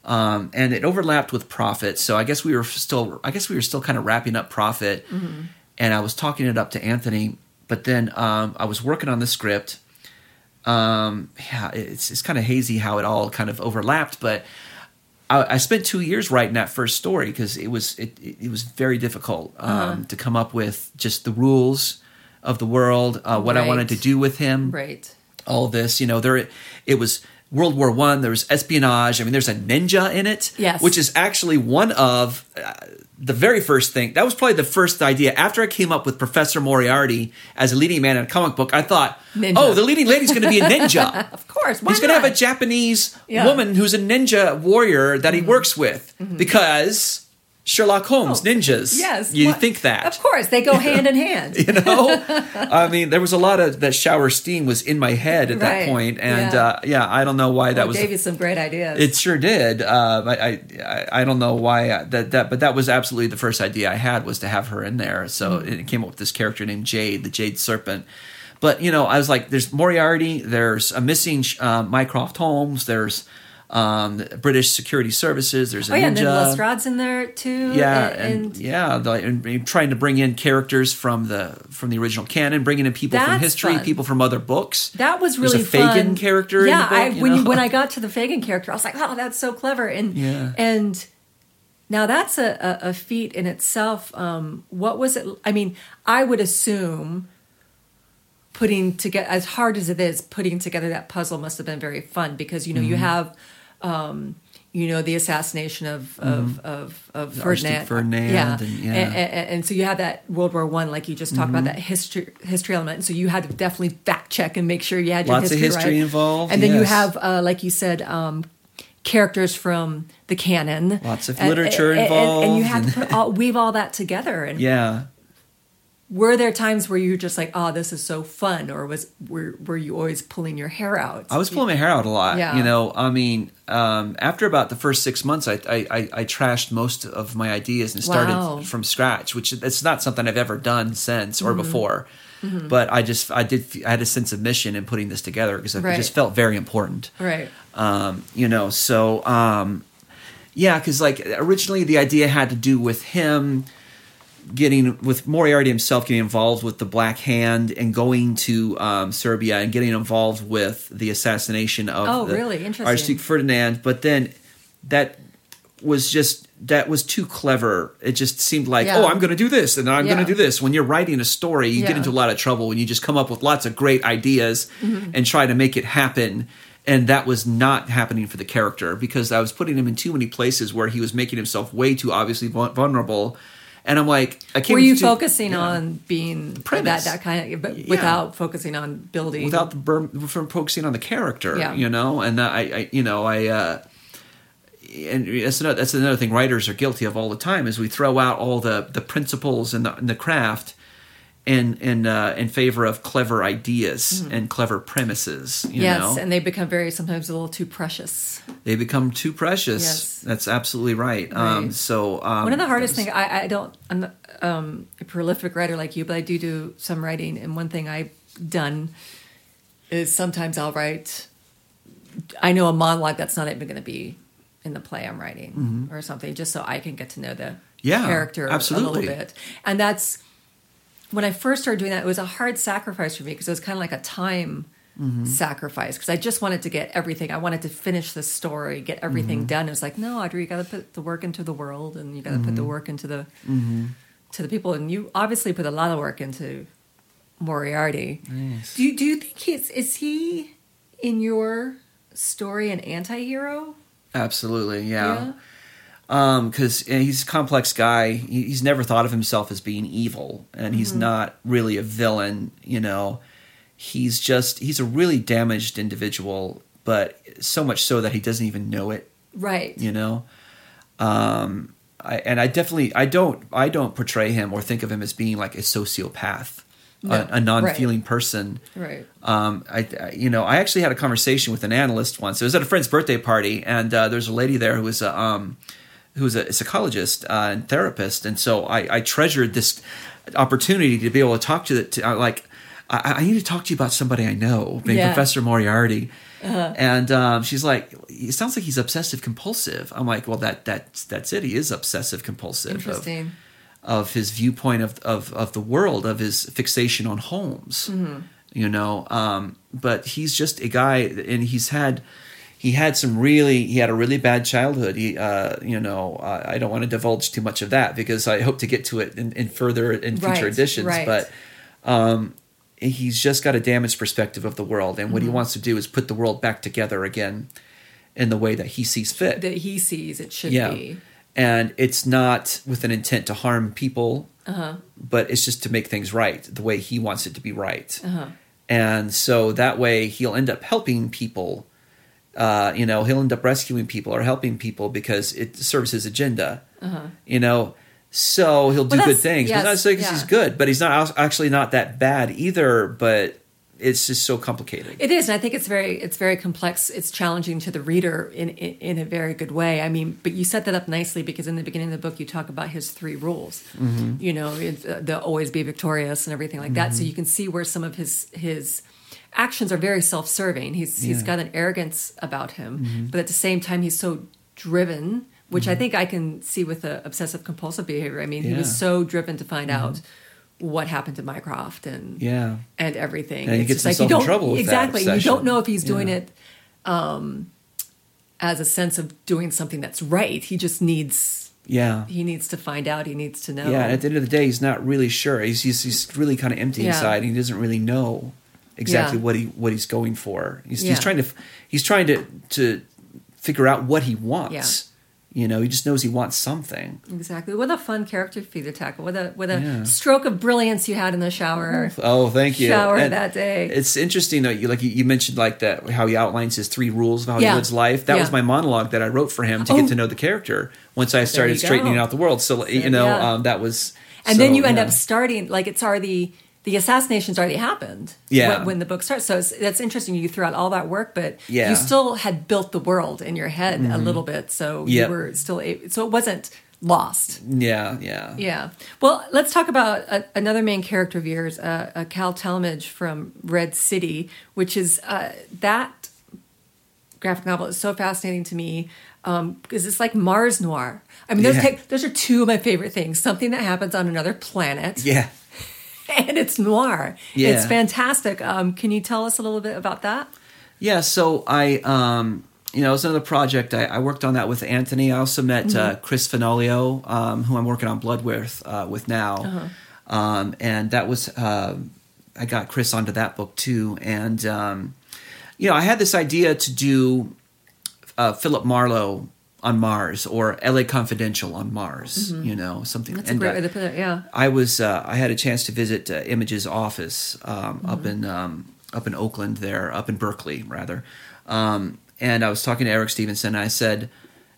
S3: Um, and it overlapped with Prophet. so I guess we were still, I guess we were still kind of wrapping up Prophet. And I was talking it up to Anthony, but then um, I was working on the script. Um, yeah, it's it's kind of hazy how it all kind of overlapped, but I, I spent two years writing that first story because it was it, it, it was very difficult um, to come up with just the rules of the world, uh, what I wanted to do with him
S1: Right.
S3: all this. You know, there it was World War One. There was espionage. I mean, there's a ninja in it,
S1: Yes.
S3: which is actually one of uh, the very first thing. That was probably the first idea after I came up with Professor Moriarty as a leading man in a comic book. I thought,
S1: Ninja.
S3: oh, the leading lady's going to be a ninja.
S1: Of course. Why
S3: He's going to have a? Japanese
S1: Yeah. Mm-hmm.
S3: woman who's a ninja warrior that he works with because Sherlock Holmes ninjas.
S1: Oh, Yes.
S3: you
S1: What-
S3: think that?
S1: Of course, they go hand in hand.
S3: you know i mean there was a lot of that shower steam was in my head at that point and
S1: Yeah.
S3: uh yeah i don't know why that
S1: That
S3: was
S1: gave you some great ideas.
S3: it sure did uh I, I i don't know why I, that that but that was absolutely the first idea i had was to have her in there so
S1: Mm-hmm.
S3: it came up with this character named jade the jade serpent but you know i was like there's moriarty there's a missing uh, mycroft holmes there's um british security services there's a
S1: oh yeah, and
S3: ninja
S1: then Lestrade's in there too.
S3: yeah,
S1: and,
S3: and, yeah, the, and and trying to bring in characters from the from the original canon, bringing in people from history,
S1: fun.
S3: people from other books.
S1: that was
S3: There's
S1: really
S3: a Fagin
S1: fun.
S3: character in
S1: Yeah,
S3: book,
S1: I,
S3: you
S1: when you, when I got to the Fagin character, I was like, oh, that's so clever. And
S3: Yeah.
S1: and now that's a, a, a feat in itself. Um, what was it? I mean, I would assume putting together as hard as it is, putting together that puzzle must have been very fun because you know
S3: Mm-hmm.
S1: you have. Um, you know the assassination of of of, of
S3: The
S1: Ferdinand,
S3: Ferdinand
S1: yeah,
S3: and- yeah.
S1: And, and, and so you have that World War One, like you just talked
S3: Mm-hmm.
S1: about that history history element. So you had to definitely fact check and make sure you had your
S3: Lots of
S1: history,
S3: history
S1: right.
S3: involved,
S1: And then you have, uh, like you said, um, characters from the canon,
S3: Lots of literature
S1: and, and, and you
S3: involved
S1: have to put all, weave all that together. And
S3: Yeah,
S1: were there times where you were just like, "Oh, this is so fun," or was were were you always pulling your hair out?
S3: I was pulling my hair out a lot.
S1: Yeah.
S3: You know, I mean, um, after about the first six months, I, I I I trashed most of my ideas and started
S1: Wow.
S3: from scratch, which it's not something I've ever done since
S1: Mm-hmm.
S3: or before. But I just I did I had a sense of mission in putting this together because it just felt very important.
S1: right.
S3: um, you know so um, yeah because like originally the idea had to do with him getting with moriarty himself getting involved with the black hand and going to um, serbia and getting involved with the assassination of
S1: Oh, really? Interesting.
S3: archduke ferdinand but then that was just that was too clever it just seemed like
S1: Yeah.
S3: oh i'm going to do this and i'm
S1: Yeah.
S3: going to do this when you're writing a story you get into a lot of trouble when you just come up with lots of great ideas
S1: Mm-hmm.
S3: and try to make it happen and that was not happening for the character because i was putting him in too many places where he was making himself way too obviously vulnerable and i'm like i came
S1: Were you focusing
S3: yeah.
S1: on being that
S3: Premise.
S1: that kind of, but
S3: Yeah.
S1: without focusing on building
S3: without the from focusing on the character
S1: Yeah.
S3: you know and that I, I you know i uh and that's another, that's another thing writers are guilty of all the time is we throw out all the the principles and the, and the craft in in uh, in favor of clever ideas and clever premises you
S1: Mm-hmm. yes,
S3: know
S1: and they become very sometimes a little too precious.
S3: they become too precious
S1: Yes.
S3: that's absolutely right, um
S1: Right.
S3: so um,
S1: One of the hardest
S3: things.
S1: I, I don't I'm not, um, a prolific writer like you, but I do do some writing, and one thing I've done is sometimes I'll write. I know a monologue that's not even going to be in the play I'm writing or something, just so I can get to know the
S3: Mm-hmm. Yeah,
S1: character a little bit, and that's when I first started doing that. It was a hard sacrifice for me because it was kind of like a time.
S3: Mm-hmm.
S1: Sacrifice because I just wanted to get everything. I wanted to finish the story, get everything
S3: Mm-hmm.
S1: done. It was like, no, Audrey, you got to put the work into the world, and you got to put the
S3: Mm-hmm.
S1: work into the to the people. And you obviously put a lot of work into Moriarty.
S3: Nice.
S1: Do you, do you think he's is he in your story an anti-hero?
S3: absolutely yeah, Um, because he's a complex guy. He, he's never thought of himself as being evil, and he's
S1: Mm-hmm.
S3: not really a villain. You know, he's just he's a really damaged individual, but so much so that he doesn't even know it.
S1: Right.
S3: You know, um, I, and I definitely I don't I don't portray him or think of him as being like a sociopath,
S1: No,
S3: a, a non-feeling person.
S1: Right.
S3: Um, I, I- you know, I actually had a conversation with an analyst once. It was at a friend's birthday party, and uh, there's a lady there who was a, um, who was a psychologist uh, and therapist, and so I, I treasured this opportunity to be able to talk to the, to, uh, like, I, I need to talk to you about somebody I know, named
S1: Yeah.
S3: Professor Moriarty. And um, she's like, "It sounds like he's obsessive compulsive." I'm like, "Well, that that's that's it. He is obsessive compulsive." of-
S1: Interesting.
S3: of his viewpoint of, of, of the world, of his fixation on Holmes,
S1: Mm-hmm.
S3: you know. Um, but he's just a guy, and he's had he had some really he had a really bad childhood. He, uh, you know, uh, I don't want to divulge too much of that because I hope to get to it in, in further in future
S1: Right,
S3: editions.
S1: right.
S3: But um, he's just got a damaged perspective of the world, and what
S1: Mm-hmm.
S3: he wants to do is put the world back together again in the way that he sees fit.
S1: that he sees it should
S3: yeah,
S1: be.
S3: and it's not with an intent to harm people,
S1: Uh-huh.
S3: but it's just to make things right the way he wants it to be right.
S1: Uh-huh.
S3: And so that way he'll end up helping people. Uh, you know, he'll end up rescuing people or helping people because it serves his agenda. You know, so he'll do
S1: Uh-huh. Well,
S3: good things.
S1: yes,
S3: but not saying
S1: yeah.
S3: he's good, but he's not actually not that bad either. But it's just so complicated.
S1: It is, and I think it's very it's very complex. It's challenging to the reader in, in in a very good way. I mean, but you set that up nicely because in the beginning of the book you talk about his three rules.
S3: Mm-hmm.
S1: You know, it's, uh, the always be victorious and everything like that. So
S3: Mm-hmm.
S1: you can see where some of his his actions are very self serving. He's he's
S3: Yeah. Mm-hmm.
S1: got an arrogance about him, but at the same time he's so driven. Which I think I can see with the obsessive compulsive behavior. I mean, he was
S3: Mm-hmm. Yeah. Mm-hmm.
S1: so driven to find out what happened to Mycroft and
S3: Yeah.
S1: and everything.
S3: And he
S1: It's
S3: gets
S1: just like you
S3: in
S1: don't
S3: trouble with that
S1: exactly. You don't know if he's doing
S3: Yeah.
S1: it um, as a sense of doing something that's right. He just needs
S3: Yeah.
S1: he needs to find out. He needs to know.
S3: Yeah, and at the end of the day, he's not really sure. He's he's, he's really kind of empty
S1: Yeah.
S3: inside. He doesn't really know exactly
S1: Yeah.
S3: what he what he's going for. He's,
S1: Yeah.
S3: he's trying to he's trying to to figure out what he wants. You know, he just knows he wants something.
S1: exactly. What a fun character for you to tackle. What a what a
S3: Yeah.
S1: stroke of brilliance you had in the shower.
S3: Oh, thank you.
S1: Shower
S3: And
S1: that day.
S3: It's interesting though. You like you, you mentioned like that how he outlines his three rules of how
S1: Yeah.
S3: he lives life. That
S1: Yeah.
S3: was my monologue that I wrote for him to
S1: Oh.
S3: get to know the character. Once I started straightening out the world, so you know
S1: Yeah.
S3: um, that was.
S1: And then you end
S3: yeah.
S1: up starting like it's already the assassination's already happened.
S3: Yeah.
S1: When, when the book starts, so it's, that's interesting. You threw out all that work, but
S3: Yeah. Mm-hmm.
S1: you still had built the world in your head a little bit. So
S3: Yep.
S1: you were still a- so it wasn't lost.
S3: Yeah, yeah,
S1: Yeah. Well, let's talk about a, another main character of yours, uh, uh, Cal Talmadge from Red City, which is uh, that graphic novel is so fascinating to me because it's like Mars noir. I mean, those,
S3: Yeah.
S1: take, those are two of my favorite things. Something that happens on another planet,
S3: yeah.
S1: and it's noir.
S3: Yeah.
S1: It's fantastic. Um, can you tell us a little bit about that?
S3: Yeah, so I, um, you know, it was another project. I, I worked on that with Anthony. I also met uh,
S1: Mm-hmm.
S3: Chris Finolio, um, who I'm working on Blood with uh, with now,
S1: Uh-huh.
S3: um, and that was uh, I got Chris onto that book too. And um, you know, I had this idea to do uh, Philip Marlowe on Mars or L.A. Confidential on Mars. You know, something.
S1: Mm-hmm. That's
S3: and,
S1: a great
S3: uh,
S1: way to put it. Yeah.
S3: I was uh, I had a chance to visit uh, Image's office um,
S1: Mm-hmm.
S3: up in um, up in Oakland there up in Berkeley rather, um, and I was talking to Eric Stephenson. And I said,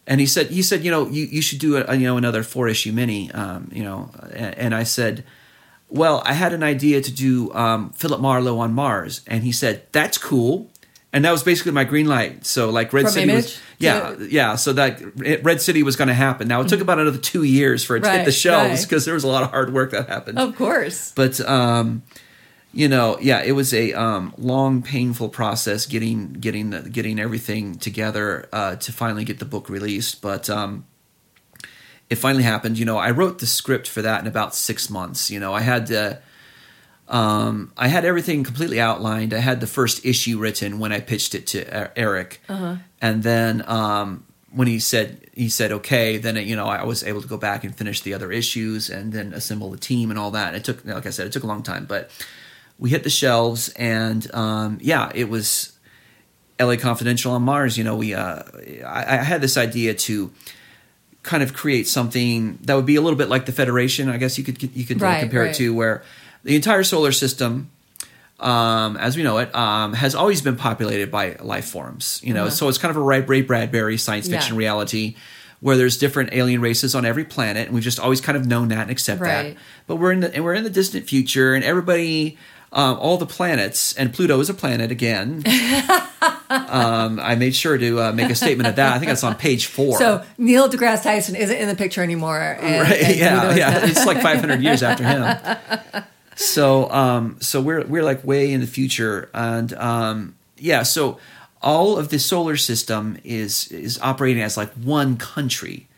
S3: and he said he said you know you, you should do a, you know another four issue mini um, you know and, and I said. Well, I had an idea to do um, Philip Marlowe on Mars, and he said that's cool, and that was basically my green light. So, like Red
S1: From
S3: City
S1: Image?
S3: was, yeah, yeah. So that Red City was going to happen. Now it took about another two years for it to hit the shelves
S1: right.
S3: because there was a lot of hard work that happened.
S1: Of course.
S3: But um, you know, yeah, it was a um, long, painful process getting getting the, getting everything together uh, to finally get the book released. But um, it finally happened. You know, I wrote the script for that in about six months. You know, I had the um, I had everything completely outlined. I had the first issue written when I pitched it to Eric, and then um, when he said he said okay, then it, you know I was able to go back and finish the other issues and then assemble the team and all that. And it took, like I said, it took a long time, but we hit the shelves, and um, yeah, it was L.A. Confidential on Mars. You know, we uh, I, I had this idea to kind of create something that would be a little bit like the Federation. I guess you could you could uh,
S1: Right,
S3: compare
S1: right.
S3: it to where the entire solar system, um, as we know it, um, has always been populated by life forms. You know,
S1: Uh-huh.
S3: so it's kind of a Ray Ray Bradbury science fiction
S1: Yeah.
S3: reality. Where there's different alien races on every planet, and we've just always kind of known that and accept
S1: Right.
S3: that. But we're in the and we're in the distant future, and everybody, um, all the planets, and Pluto is a planet again. um, I made sure to uh, make a statement of that. I think that's on page four.
S1: So Neil deGrasse Tyson isn't in the picture anymore. And,
S3: right
S1: and
S3: yeah yeah
S1: not.
S3: it's like 500 years after him so um so we're we're like way in the future and um yeah so all of the solar system is is operating as like one country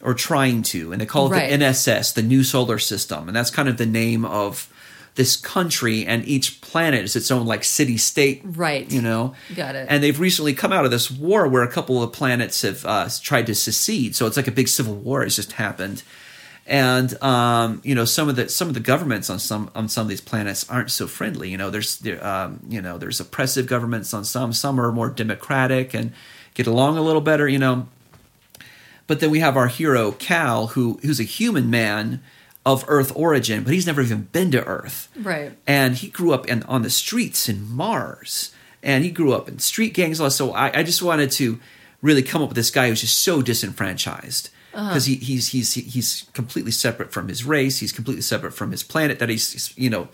S3: or trying to and they call it
S1: Right.
S3: the NSS the new solar system and that's kind of the name of this country and each planet is its own like city state
S1: Right.
S3: you know
S1: Got it.
S3: and they've recently come out of this war where a couple of planets have uh, tried to secede so it's like a big civil war has just happened and um, you know some of the some of the governments on some on some of these planets aren't so friendly. You know, there's there, um, you know there's oppressive governments on some. Some are more democratic and get along a little better. You know, but then we have our hero Cal, who who's a human man of Earth origin, but he's never even been to Earth.
S1: Right.
S3: And he grew up in, on the streets in Mars, and he grew up in street gangs. So I, I just wanted to really come up with this guy who's just so disenfranchised because he, he's he's he's completely separate from his race. He's completely separate from his planet that he's you know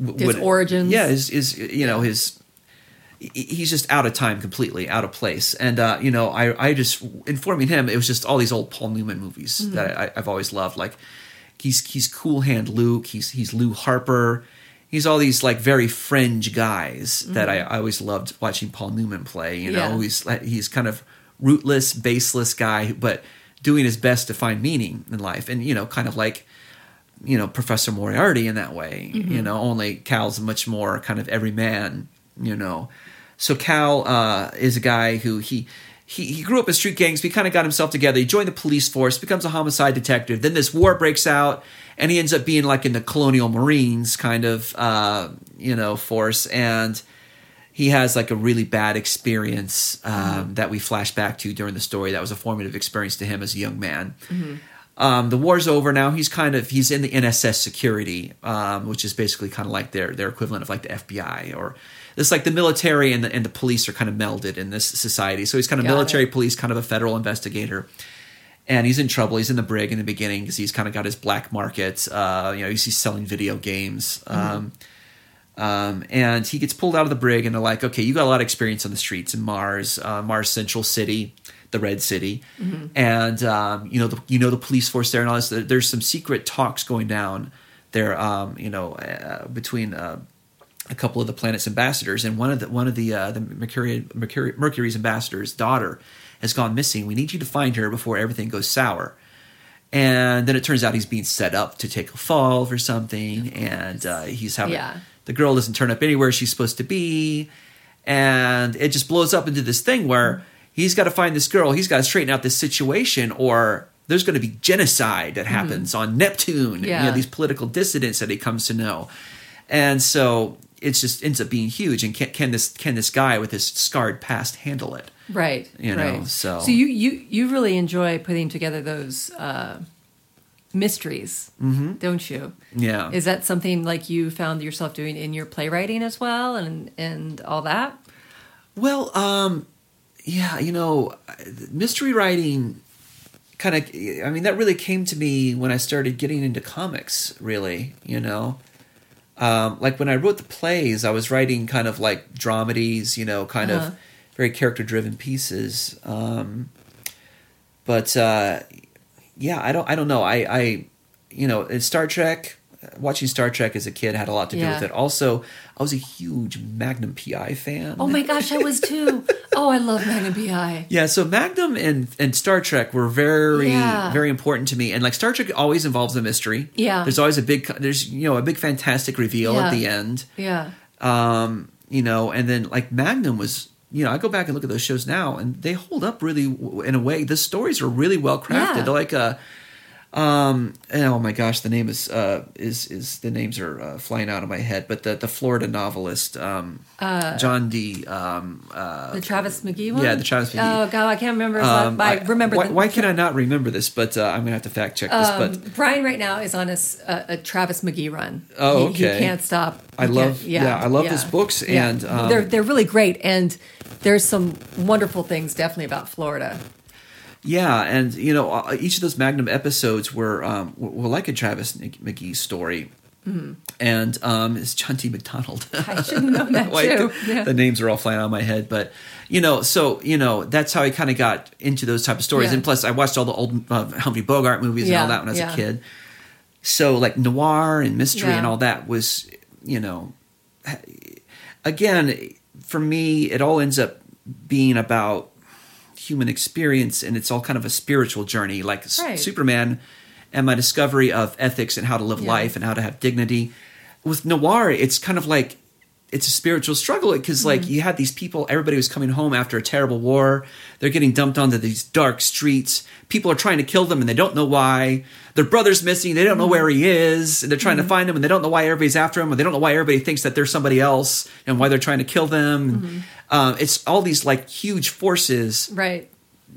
S3: w-
S1: His origins.
S3: Yeah, is is you know his he's just out of time completely out of place and uh, you know I, I just informing him it was just all these old paul newman movies
S1: Mm-hmm.
S3: that I, i've always loved like he's he's cool hand luke he's he's lou harper he's all these like very fringe guys that I, I always loved watching paul newman play you know
S1: Mm-hmm. Yeah.
S3: he's he's kind of rootless baseless guy but doing his best to find meaning in life and you know kind of like you know Professor Moriarty in that way.
S1: Mm-hmm.
S3: You know, only Cal's much more kind of everyman. You know, so Cal uh, is a guy who he. He, he grew up in street gangs, but he kind of got himself together. He joined the police force, becomes a homicide detective. Then this war breaks out, and he ends up being like in the Colonial Marines kind of, uh, you know, force. And he has like a really bad experience um, that we flash back to during the story. That was a formative experience to him as a young man. Um, the war's over now. He's kind of he's in the NSS security, um, which is basically kind of like their their equivalent of like the FBI or it's like the military and the and the police are kind of melded in this society. So he's kind of
S1: Got
S3: military
S1: it.
S3: police, kind of a federal investigator. And he's in trouble. He's in the brig in the beginning because he's kind of got his black market. Uh, you know, he's, he's selling video games. Um, um, and he gets pulled out of the brig, and they're like, "Okay, you got a lot of experience on the streets in Mars, uh, Mars Central City, the Red City, and um, you know, the, you know the police force there and all this. There's some secret talks going down there, um, you know, uh, between uh, a couple of the planet's ambassadors, and one of the one of the uh, the Mercury, Mercury Mercury's ambassadors' daughter has gone missing. We need you to find her before everything goes sour." And then it turns out he's being set up to take a fall for something, and uh, he's having
S1: Yeah.
S3: The girl doesn't turn up anywhere she's supposed to be and it just blows up into this thing where he's got to find this girl he's got to straighten out this situation or there's going to be genocide that happens on neptune you
S1: Yeah.
S3: know these political dissidents that he comes to know and so it just ends up being huge and can, can this can this guy with his scarred past handle it
S1: Right.
S3: You know,
S1: right.
S3: so-
S1: so you you you really enjoy putting together those uh, mysteries, mm-hmm. don't you?
S3: yeah
S1: Is that something like you found yourself doing in your playwriting as well, and and all that?
S3: Well, um, yeah, you know, mystery writing kind of, I mean, that really came to me when I started getting into comics, really, you know. Um, like when I wrote the plays, I was writing kind of like dramedies, you know, kind
S1: Uh-huh.
S3: of very character driven pieces. Um, but uh, yeah, I don't, I don't know. I, I, you know, Star Trek, watching Star Trek as a kid had a lot to do with it. Also, I was a huge Magnum PI fan.
S1: Oh my gosh, I was too. oh, I love Magnum PI.
S3: Yeah, so Magnum and, and Star Trek were very
S1: Yeah.
S3: very important to me, and like Star Trek always involves a mystery.
S1: Yeah.
S3: there's always a big there's you know a big fantastic reveal
S1: Yeah.
S3: at the end.
S1: Yeah.
S3: Um, you know, and then like Magnum was you know I go back and look at those shows now, and they hold up really in a way. The stories are really well crafted.
S1: Yeah.
S3: They're like a um and oh my gosh the name is uh is is the names are uh, flying out of my head but the the florida novelist um john d um uh
S1: The Travis McGee one?
S3: Yeah, the Travis McGee.
S1: Oh, God, I can't remember.
S3: um,
S1: I, remember
S3: why,
S1: the,
S3: why can I not remember this? But uh, I'm gonna have to fact check this.
S1: Um,
S3: but
S1: Brian right now is on a Travis McGee run.
S3: Oh,
S1: He-
S3: okay.
S1: He, can't stop.
S3: I
S1: He
S3: love-
S1: can't-
S3: yeah, I love his books,
S1: Yeah.
S3: and, um,
S1: they're they're really great. And there's some wonderful things definitely about Florida.
S3: Yeah, and you know, uh, each of those Magnum episodes were um, were, like a Travis McGee story. And um, it's John D. MacDonald.
S1: Mm-hmm. I should have known that
S3: Like,
S1: too. Yeah.
S3: The names are all flying out of my head, but you know, so you know, that's how I kind of got into those type of stories.
S1: Yeah.
S3: And plus, I watched all the old uh, Humphrey Bogart movies and all that when I was
S1: yeah.
S3: a kid. So like noir and mystery
S1: Yeah.
S3: and all that was, you know, again for me, it all ends up being about human experience, and it's all kind of a spiritual journey, like
S1: Right.
S3: Superman and my discovery of ethics and how to live
S1: Yeah.
S3: life and how to have dignity. With noir, it's kind of like it's a spiritual struggle because like mm-hmm. you had these people everybody was coming home after a terrible war. They're getting dumped onto these dark streets. People are trying to kill them and they don't know why. Their brother's missing. They don't know mm-hmm. where he is. And they're trying to mm-hmm. find him and they don't know why everybody's after him and they don't know why everybody thinks that they're somebody else and why they're trying to kill them. Um, it's all these like huge forces
S1: Right.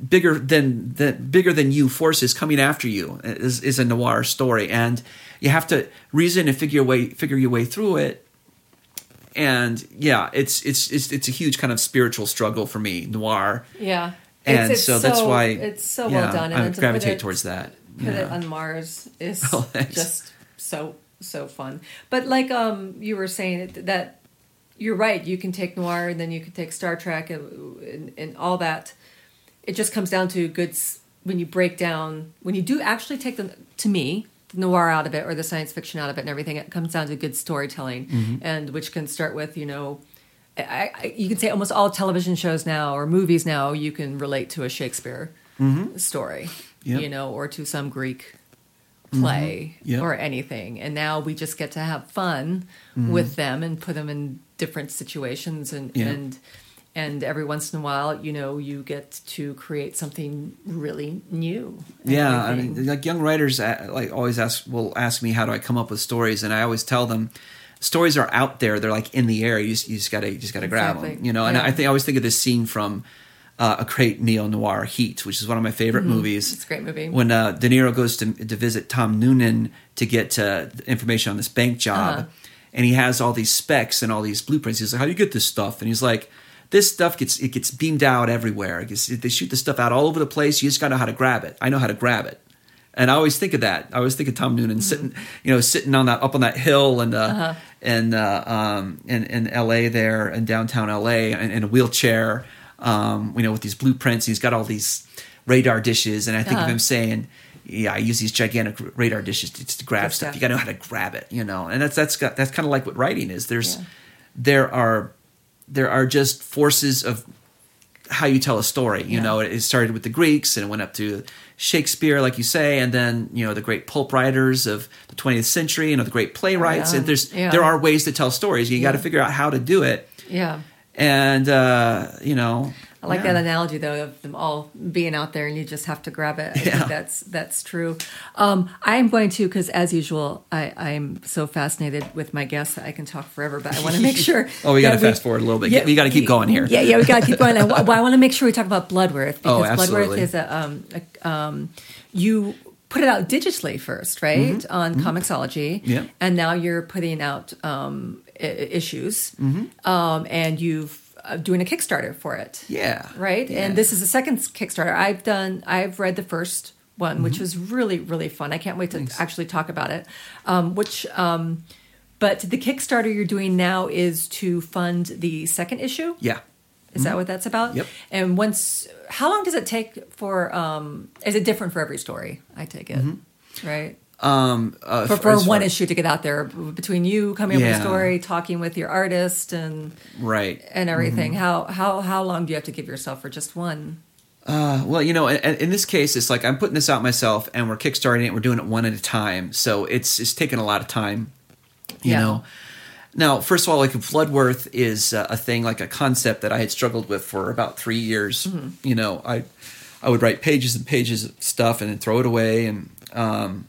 S3: bigger than than bigger than you forces coming after you is, is a noir story. And you have to reason and figure way figure your way through it and yeah it's it's it's, it's a huge kind of spiritual struggle for me noir
S1: Yeah.
S3: and
S1: It's- it's
S3: so that's why
S1: it's so
S3: yeah,
S1: well done.
S3: I
S1: then to
S3: gravitate
S1: it-
S3: towards that
S1: Put it on Mars is
S3: Oh,
S1: just so so fun. But like um you were saying that you're right. You can take noir and then you can take Star Trek and, and, and all that. It just comes down to good when you break down when you do actually take the to me noir out of it or the science fiction out of it and everything. It comes down to good storytelling
S3: Mm-hmm.
S1: and which can start with you know. I, I, you can say almost all television shows now or movies now you can relate to a Shakespeare story,
S3: Mm-hmm. Yep.
S1: you know, or to some Greek play
S3: Mm-hmm. Yep.
S1: or anything. And now we just get to have fun
S3: Mm-hmm.
S1: with them and put them in different situations and
S3: Yeah.
S1: and and every once in a while, you know, you get to create something really new.
S3: yeah i mean like young writers uh, like always ask will ask me how do i come up with stories and i always tell them stories are out there they're like in the air you just, you just gotta you just gotta grab them you know and
S1: Yeah.
S3: i think i always think of this scene from uh, a great neo noir heat which is one of my favorite movies
S1: Mm-hmm. It's a great movie.
S3: when uh, de niro goes to, to visit tom noonan to get uh, information on this bank job
S1: Uh-huh.
S3: and he has all these specs and all these blueprints he's like how do you get this stuff and he's like this stuff gets it gets beamed out everywhere. Gets, they shoot the stuff out all over the place. You just got to know how to grab it. I know how to grab it, and I always think of that. I always think of Tom Noonan sitting, you know, sitting on that up on that hill and uh, and uh, um, in in L.A. there in downtown L.A. in, in a wheelchair, um, you know, with these blueprints. He's got all these radar dishes, and I think of
S1: Uh-huh.
S3: him saying. Yeah, I use these gigantic radar dishes to, to grab
S1: Good
S3: stuff.
S1: stuff.
S3: You got to know how to grab it, you know, and that's that's got, that's kind of like what writing is. There's
S1: Yeah.
S3: there are there are just forces of how you tell a story. You
S1: Yeah.
S3: know, it, started with the Greeks and it went up to Shakespeare, like you say, and then you know the great pulp writers of the 20th century, you know the great playwrights.
S1: Yeah.
S3: And there's
S1: Yeah.
S3: there are ways to tell stories. You got to figure out how to do it,
S1: yeah.
S3: and uh, you know.
S1: I like
S3: yeah.
S1: that analogy though of them all being out there and you just have to grab it. I
S3: Yeah.
S1: think that's that's true. Um, I am going to because as usual, I, I'm so fascinated with my guests that I can talk forever, but I want to make sure.
S3: Oh, we gotta fast forward a little bit. Yeah, We gotta keep going here.
S1: Yeah, yeah, we got to keep going. I, well, I want to make sure we talk about Bloodworth
S3: Oh,
S1: because Bloodworth is a, um, a um, you put it out digitally first, right, on Comixology,
S3: Mm-hmm. Yeah.
S1: and now you're putting out um, I- issues,
S3: Mm-hmm.
S1: um, and you've doing a Kickstarter for it
S3: Yeah.
S1: right?
S3: Yeah.
S1: And this is the second Kickstarter I've done. I've read the first one,
S3: Mm-hmm.
S1: which was really really fun. I can't wait to actually talk about it. Um, which, um, but the Kickstarter you're doing now is to fund the second issue.
S3: Yeah.
S1: Is that what that's about?
S3: Mm-hmm. Yep.
S1: And once, how long does it take for? Um, is it different for every story? I take it, right?
S3: Um, uh,
S1: For, for one issue to get out there, between you coming up with a story, talking with your artist, and
S3: right.
S1: and everything.
S3: Mm-hmm.
S1: How how how long do you have to give yourself for just one?
S3: Uh, well, you know, in, in this case, it's like I'm putting this out myself, and we're kickstarting it. We're doing it one at a time, so it's it's taking a lot of time. You
S1: Yeah.
S3: know. Now, first of all, like Bloodworth is uh, a thing, like a concept that I had struggled with for about three years.
S1: Mm-hmm.
S3: You know, I I would write pages and pages of stuff and then throw it away, and um,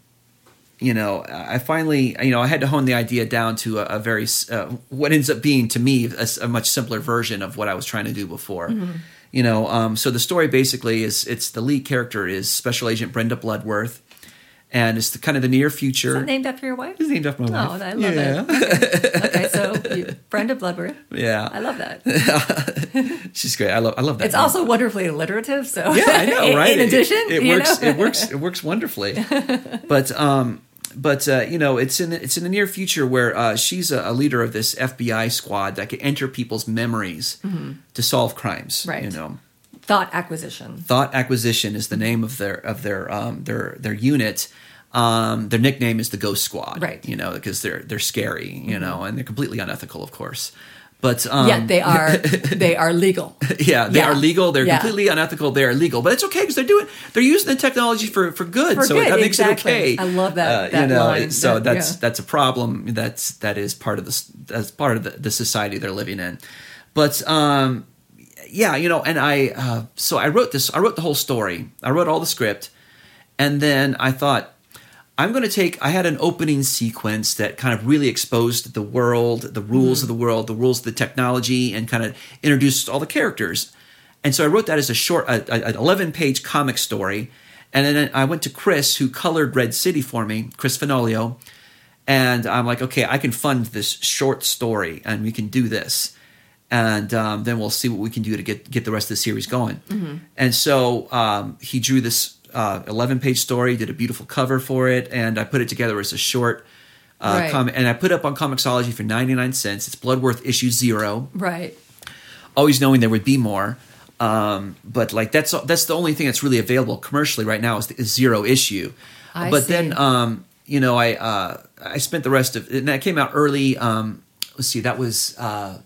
S3: you know, I finally, you know, I had to hone the idea down to a, a very uh, what ends up being to me a much simpler version of what I was trying to do before. You know, um, so the story basically is it's the lead character is Special Agent Brenda Bloodworth, and it's the kind of the near future.
S1: Is that named after your wife?
S3: It's named after my wife. Oh.
S1: I love
S3: yeah.
S1: it. Okay, so you, Brenda Bloodworth.
S3: Yeah,
S1: I love that.
S3: she's great. I love. I love that.
S1: It's
S3: name.
S1: also wonderfully alliterative. So
S3: yeah, I know, right?
S1: In
S3: It-
S1: addition,
S3: it,
S1: you
S3: works.
S1: know?
S3: It works. It works wonderfully. but um, but uh, you know, it's in it's in the near future where uh, she's a, a leader of this FBI squad that can enter people's memories to solve crimes.
S1: Mm-hmm. Right.
S3: You know,
S1: thought acquisition.
S3: Thought Acquisition is the name of their of their um, their their unit. Um, their nickname is the Ghost Squad,
S1: Right. Mm-hmm.
S3: You know, because they're they're scary, you know, and they're completely unethical, of course. But um,
S1: Yet they are they are legal.
S3: yeah, they
S1: Yeah.
S3: are legal. They're
S1: Yeah.
S3: completely unethical. They are legal, but it's okay because they're doing they're using the technology for for good.
S1: For
S3: so
S1: good,
S3: that makes
S1: exactly.
S3: it okay. Uh,
S1: I love that-
S3: you
S1: that
S3: know,
S1: line.
S3: so
S1: That-
S3: that's
S1: yeah.
S3: that's a problem. That's that is part of the that's part of the, the society they're living in. But um, yeah, you know, and I uh, so I wrote this. I wrote the whole story. I wrote all the script, and then I thought. I'm going to take. I had an opening sequence that kind of really exposed the world, the rules of the world, the rules of the technology, and kind of introduced all the characters. And so I wrote that as a short, a, a, an 11 page comic story. And then I went to Chris, who colored Red City for me, Chris Finolio. And I'm like, okay, I can fund this short story and we can do this. And um, then we'll see what we can do to get, get the rest of the series going. And so um, he drew this 11 page story, did a beautiful cover for it, and I put it together as a short. Uh,
S1: Right.
S3: comic, and I put up on Comixology for 99 cents. It's Bloodworth issue zero
S1: Right.
S3: always knowing there would be more. Um, but like that's that's the only thing that's really available commercially right now is the is zero issue.
S1: I
S3: but
S1: see.
S3: then um, you know I uh, I spent the rest of and that came out early. Um, let's see, that was uh,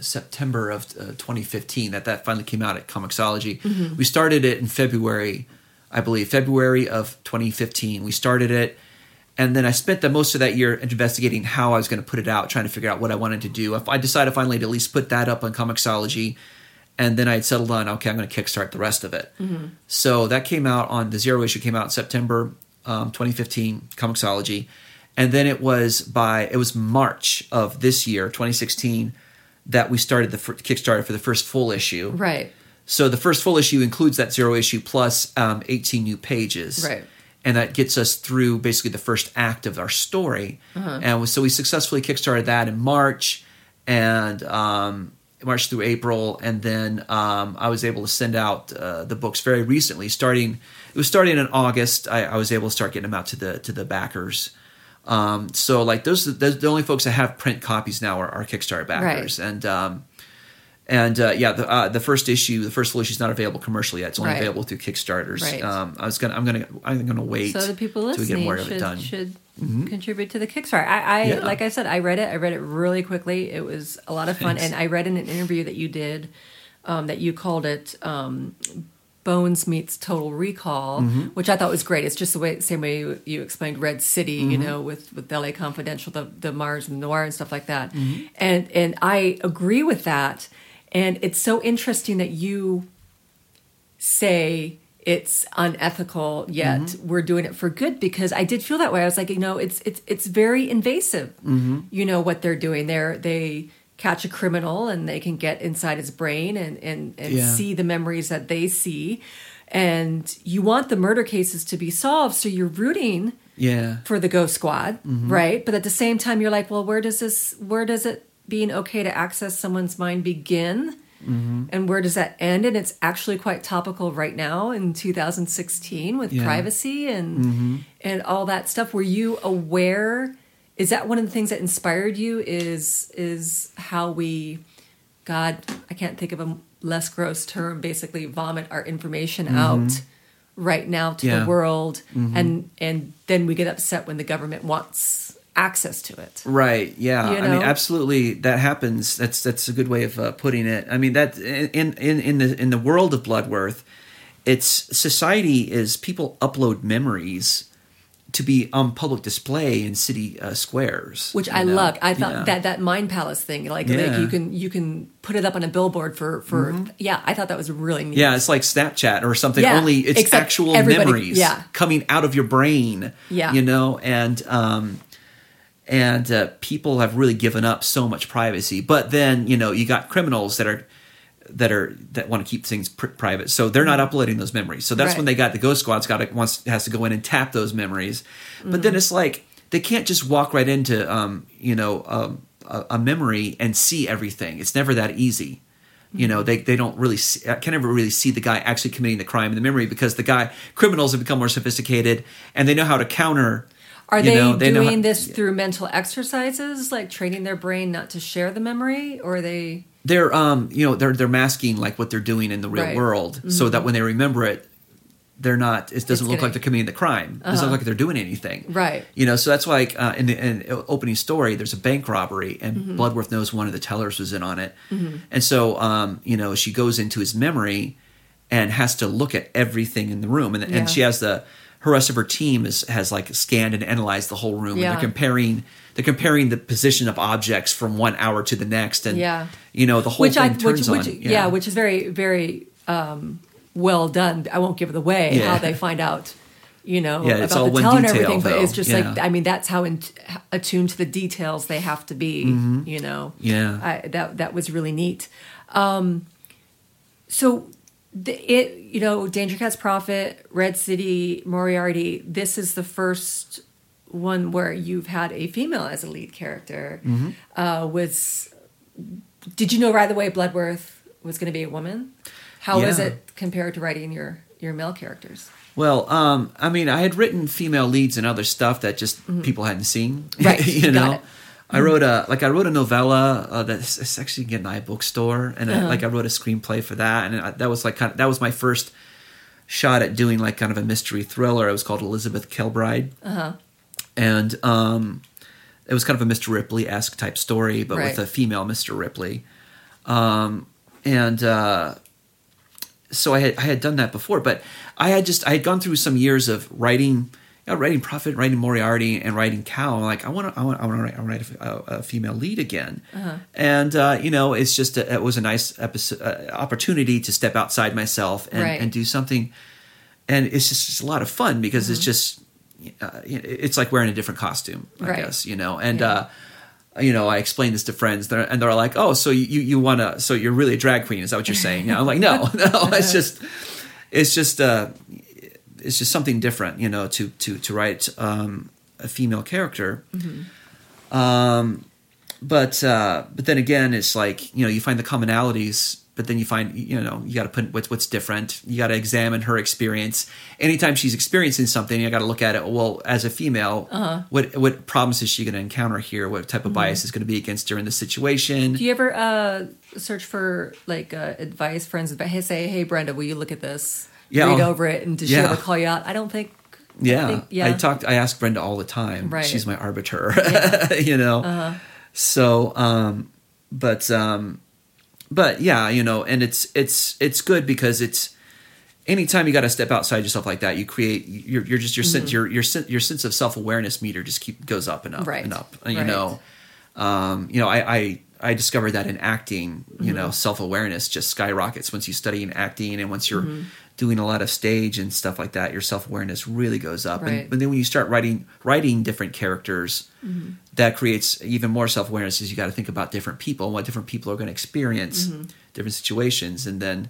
S3: September of uh, 2015 that that finally came out at Comixology.
S1: Mm-hmm.
S3: We started it in February, I believe, February of 2015. We started it, and then I spent the most of that year investigating how I was going to put it out, trying to figure out what I wanted to do. If I decided finally to at least put that up on Comixology, and then I had settled on okay, I'm going to kickstart the rest of it. So that came out on the zero issue came out in September um, 2015, Comixology, and then it was by it was March of this year, 2016, that we started the fir- Kickstarter for the first full issue.
S1: Right.
S3: So the first full issue includes that zero issue plus um, 18 new pages.
S1: Right.
S3: And that gets us through basically the first act of our story.
S1: Uh-huh.
S3: And so we successfully kickstarted that in March and um, March through April. And then um, I was able to send out uh, the books very recently. Starting, it was starting in August. I, I was able to start getting them out to the to the backers. Um, so like those, those the only folks that have print copies now are, are Kickstarter backers. And um, and uh, yeah, the uh, the first issue, the first full issue is not available commercially yet. It's only
S1: Right.
S3: available through Kickstarters.
S1: Right.
S3: Um, I was gonna, I'm gonna, I'm gonna wait
S1: So the people
S3: we get
S1: listening
S3: more of it
S1: should,
S3: done.
S1: should contribute to the Kickstarter. I, I
S3: Yeah.
S1: like I said, I read it. I read it really quickly. It was a lot of fun,
S3: Thanks.
S1: and I read in an interview that you did um, that you called it um, Bones meets Total Recall,
S3: Mm-hmm.
S1: which I thought was great. It's just the way same way you, you explained Red City, you
S3: Mm-hmm.
S1: know, with with L.A. Confidential, the the Mars and Noir and stuff like that.
S3: Mm-hmm.
S1: And and I agree with that. And it's so interesting that you say it's unethical yet
S3: Mm-hmm.
S1: we're doing it for good because i did feel that way i was like you know it's it's it's very invasive
S3: Mm-hmm.
S1: you know what they're doing they're they catch a criminal and they can get inside his brain and and, and
S3: Yeah.
S1: see the memories that they see and you want the murder cases to be solved so you're rooting
S3: yeah,
S1: for the ghost squad
S3: Mm-hmm.
S1: right but at the same time you're like well where does this where does it being okay to access someone's mind begin
S3: Mm-hmm.
S1: and where does that end and it's actually quite topical right now in 2016 with
S3: Yeah.
S1: privacy and
S3: Mm-hmm.
S1: and all that stuff were you aware is that one of the things that inspired you is is how we god i can't think of a less gross term basically vomit our information out right now to
S3: Mm-hmm. Yeah.
S1: the world and and then we get upset when the government wants access to it
S3: right. Yeah,
S1: You
S3: I mean, absolutely, that happens. That's that's a good way of uh, putting it. I mean, that in in in the in the world of Bloodworth, it's society is people upload memories to be on public display in city uh, squares,
S1: which I
S3: know?
S1: loved. I thought
S3: Yeah.
S1: that that mind palace thing, like,
S3: Yeah. Mm-hmm.
S1: like you can you can put it up on a billboard for for yeah. I thought that was really neat.
S3: Yeah, it's like Snapchat or something.
S1: Yeah,
S3: only it's actual memories
S1: yeah.
S3: coming out of your brain.
S1: Yeah.
S3: you know, and um, and uh, people have really given up so much privacy. But then you know you got criminals that are that are that want to keep things pr- private, so they're not uploading those memories. So that's
S1: Right.
S3: when they got the Ghost Squad's got to wants has to go in and tap those memories. But
S1: Mm-hmm.
S3: then it's like they can't just walk right into um, you know um, a, a memory and see everything. It's never that easy. You know, they, they don't really see, can never really see the guy actually committing the crime in the memory because the guy criminals have become more sophisticated and they know how to counter.
S1: Are
S3: you
S1: they,
S3: know, they
S1: doing
S3: how-
S1: this through mental exercises, like training their brain not to share the memory, or are they?
S3: They're um you know they're they're masking like what they're doing in the real
S1: Right.
S3: world so that when they remember it, they're not. It doesn't look
S1: gonna-
S3: like they're committing the crime. It doesn't look like they're doing anything.
S1: Right.
S3: You know, so that's why like, uh, in the in opening story, there's a bank robbery, and
S1: Mm-hmm.
S3: Bloodworth knows one of the tellers was in on it, and so um, you know she goes into his memory and has to look at everything in the room, and,
S1: Yeah.
S3: and she has the her rest of her team is has like scanned and analyzed the whole room,
S1: Yeah.
S3: and they're comparing. They're comparing the position of objects from one hour to the next, and
S1: Yeah.
S3: You know the whole
S1: which
S3: thing
S1: I
S3: turns
S1: which, which
S3: on.
S1: yeah. which is very very um, well done. I won't give it away
S3: Yeah.
S1: how they find out, you know,
S3: Yeah,
S1: about the
S3: one
S1: teller and
S3: detail,
S1: everything. But it's just
S3: Yeah.
S1: like I mean, that's how in, attuned to the details they have to be. You know,
S3: Mm-hmm. Yeah.
S1: I, that that was really neat. Um, so. The, it you know Dangerkatt's Prophet, Red City, Moriarty. This is the first one where you've had a female as a lead character.
S3: Mm-hmm.
S1: Uh, was did you know right away Bloodworth was going to be a woman? How was it compared to writing your your male characters?
S3: Well, um, I mean, I had written female leads and other stuff that just people hadn't seen.
S1: Mm-hmm. Right,
S3: you know.
S1: it.
S3: I wrote a like I wrote a novella uh, that's it's actually getting an iBookstore, and
S1: Uh-huh.
S3: I, like I wrote a screenplay for that, and I, that was like kind of, that was my first shot at doing like kind of a mystery thriller. It was called Elizabeth Kilbride,
S1: Uh-huh.
S3: and um, it was kind of a Mr. Ripley esque type story, but
S1: Right.
S3: with a female Mr. Ripley. Um, and uh, so I had I had done that before, but I had just I had gone through some years of writing, you know, writing Prophet, writing Moriarty, and writing Cal. I'm like I want to I want I want to write, I write a, a female lead again, and uh, you know it's just a, it was a nice episode uh, opportunity to step outside myself and,
S1: Right.
S3: and do something, and it's just it's a lot of fun because it's just uh, it's like wearing a different costume, I
S1: Right.
S3: guess you know, and.
S1: Yeah.
S3: uh you know, I explained this to friends, they're, and they're like, "Oh, so you you want to? So you're really a drag queen? Is that what you're saying?" Know, I'm like, "No, no, it's just, it's just, uh, it's just something different, you know, to to to write um, a female character." Um, but uh, but then again, it's like you know, you find the commonalities, but then you find you know, you got to put what's what's different. You got to examine her experience. Anytime she's experiencing something, you got to look at it. Well, as a female, what what problems is she going to encounter here? What type of bias is going to be against her in this situation?
S1: Do you ever uh, search for like uh, advice, friends advice? Hey, say, hey, Brenda, will you look at this?
S3: Yeah,
S1: read
S3: I'll-
S1: over it, and does she ever call you out? I don't think. I
S3: Yeah,
S1: think- yeah.
S3: I talked. I ask Brenda all the time.
S1: Right.
S3: She's my arbiter. you know. So, um, but um, but yeah, you know, and it's it's it's good because it's anytime you got to step outside yourself like that, you create you're, you're just your sense your your your sense of self awareness meter just keep goes up and up
S1: Right.
S3: and up. You
S1: Right.
S3: know, um, you know, I, I I discovered that in acting, you
S1: Mm-hmm.
S3: know, self awareness just skyrockets once you study in acting and once you're
S1: Mm-hmm.
S3: doing a lot of stage and stuff like that. Your self awareness really goes up,
S1: Right.
S3: and, but then when you start writing writing different characters,
S1: Mm-hmm.
S3: that creates even more self awareness. Because you got to think about different people, and what different people are going to experience,
S1: Mm-hmm.
S3: different situations, and then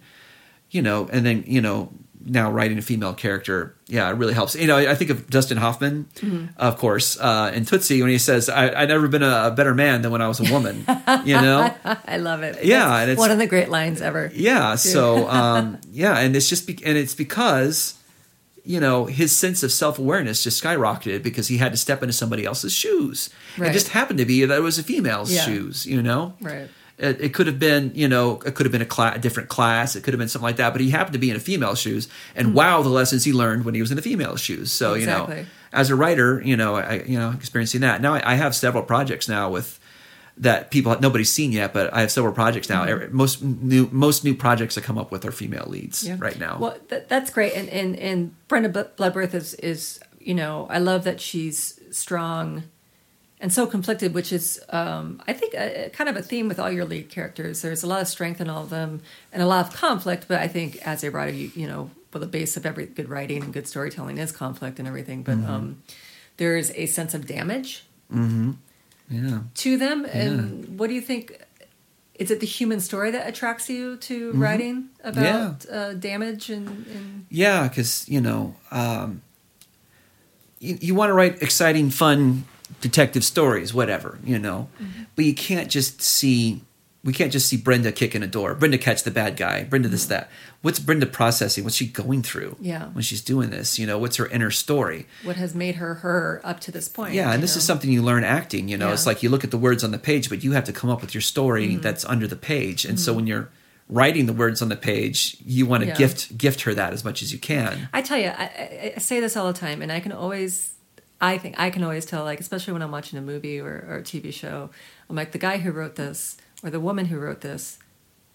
S3: you know, and then you know, now writing a female character, yeah, it really helps. You know, I think of Dustin Hoffman,
S1: Mm-hmm.
S3: of course, uh, in Tootsie when he says, I, "I've never been a, a better man than when I was a woman." you know,
S1: I love it.
S3: Yeah, and it's-
S1: one of the great lines ever.
S3: yeah. So, um, yeah, and it's just be- and it's because you know his sense of self awareness just skyrocketed because he had to step into somebody else's shoes.
S1: Right.
S3: It just happened to be that it was a female's
S1: Yeah.
S3: shoes. You know,
S1: Right.
S3: It, it could have been, you know, it could have been a, cla- a different class. It could have been something like that. But he happened to be in a female shoes, and wow, the lessons he learned when he was in the female shoes. So you know. As a writer, you know, I you know experiencing that. Now I, I have several projects now with that people nobody's seen yet, but I have several projects now. Every- Most new most new projects I come up with are female leads
S1: Mm-hmm. Yeah.
S3: right now.
S1: Well, that, that's great, and and and Brenda Bl- Bloodworth is is you know I love that she's strong and so conflicted, which is um, I think kind of a theme with all your lead characters. There's a lot of strength in all of them and a lot of conflict, but I think as a writer, you, you know, well, the base of every good writing and good storytelling is conflict and everything, but
S3: Mm-hmm.
S1: um, there is a sense of damage
S3: yeah.
S1: to them. And what do you think? Is it the human story that attracts you to writing about uh, damage and, and
S3: Yeah, because you know, um, you, you want to write exciting, fun detective stories, whatever you know,
S1: Mm-hmm.
S3: but you can't just see. We can't just see Brenda kicking a door. Brenda catch the bad guy. Brenda this that. What's Brenda processing? What's she going through?
S1: Mm-hmm. Yeah.
S3: When she's doing this, you know, what's her inner story?
S1: what has made her her up to this point?
S3: Yeah, and this is something you learn acting. You know,
S1: Yeah.
S3: it's like you look at the words on the page, but you have to come up with your story
S1: Mm-hmm.
S3: that's under the page. And so when you're writing the words on the page, you want to
S1: Yeah.
S3: gift gift her that as much as you can.
S1: I tell you, I, I say this all the time, and I can always, I think I can always tell, like especially when I'm watching a movie or, or a TV show, I'm like the guy who wrote this or the woman who wrote this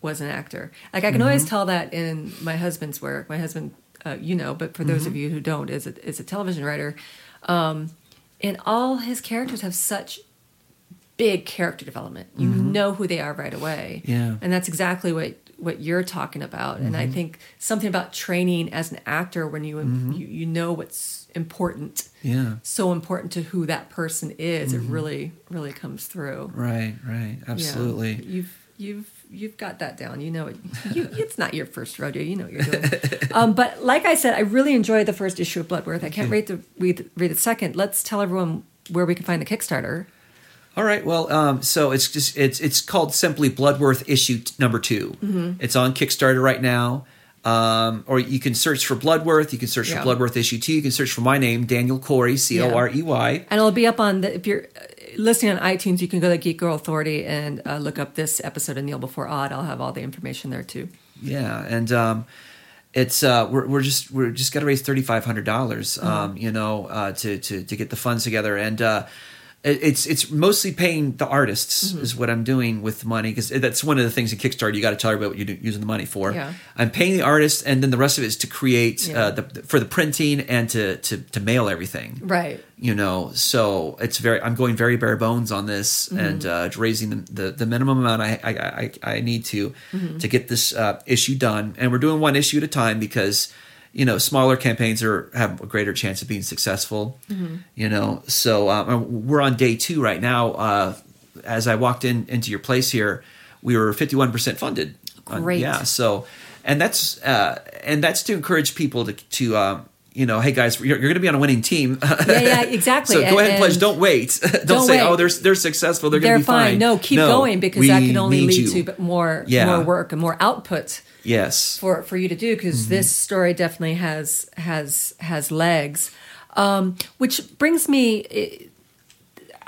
S1: was an actor. Like I can always tell that in my husband's work. My husband, uh, you know, but for those of you who don't, is a, is a television writer, um, and all his characters have such big character development. You know who they are right away.
S3: Yeah.
S1: And that's exactly what what you're talking about. And I mm-hmm. think something about training as an actor when you mm-hmm. you, you know what's important,
S3: Yeah.
S1: so important to who that person is, it mm-hmm. really really comes through.
S3: Right, right.
S1: Yeah.
S3: Absolutely.
S1: You've you've you've got that down. You know it. You, it's not your first rodeo. You know what you're doing. um, but like I said, I really enjoyed the first issue of Bloodworth. I can't wait to read read the second. Let's tell everyone where we can find the Kickstarter.
S3: All right. Well, um, so it's just it's it's called simply Bloodworth issue t- number 2
S1: Mm-hmm.
S3: It's on Kickstarter right now. Um, or you can search for Bloodworth. You can search
S1: Yeah.
S3: for Bloodworth issue two. You can search for my name, Daniel Corey, C O R E Y.
S1: And it'll be up on the if you're uh, listening on iTunes, you can go to Geek Girl Authority and uh, look up this episode of Kneel Before Odd. I'll have all the information there too.
S3: Yeah, and um, it's uh, we're we're just we're just got to raise thirty five hundred dollars,
S1: Uh-huh.
S3: um, you know, uh, to to to get the funds together, and uh, it's it's mostly paying the artists
S1: Mm-hmm.
S3: is what I'm doing with the money because that's one of the things in Kickstarter you got to tell everybody what you're using the money for.
S1: Yeah.
S3: I'm paying the artists, and then the rest of it is to create
S1: Yeah.
S3: uh, the for the printing and to to to mail everything
S1: Right.
S3: you know so it's very i'm going very bare bones on this
S1: Mm-hmm.
S3: and uh raising the, the the minimum amount i i i, I need to
S1: Mm-hmm.
S3: to get this uh issue done and we're doing one issue at a time because you know smaller campaigns are have a greater chance of being successful
S1: Mm-hmm.
S3: you know so um, we're on day two right now uh as i walked in into your place here we were 51% funded Uh,
S1: Great.
S3: yeah so and that's uh and that's to encourage people to to um you know, hey guys, you're, you're going to be on a winning team.
S1: Yeah, yeah, exactly.
S3: So go ahead and pledge. Don't wait. don't,
S1: Don't
S3: say,
S1: wait.
S3: oh, they're they're successful. They're,
S1: They're
S3: going to be
S1: fine.
S3: fine.
S1: No, keep
S3: No,
S1: going because that can only lead
S3: you.
S1: to more
S3: Yeah.
S1: more work and more output
S3: Yes.
S1: for for you to do because
S3: Mm-hmm.
S1: this story definitely has has has legs. Um, which brings me,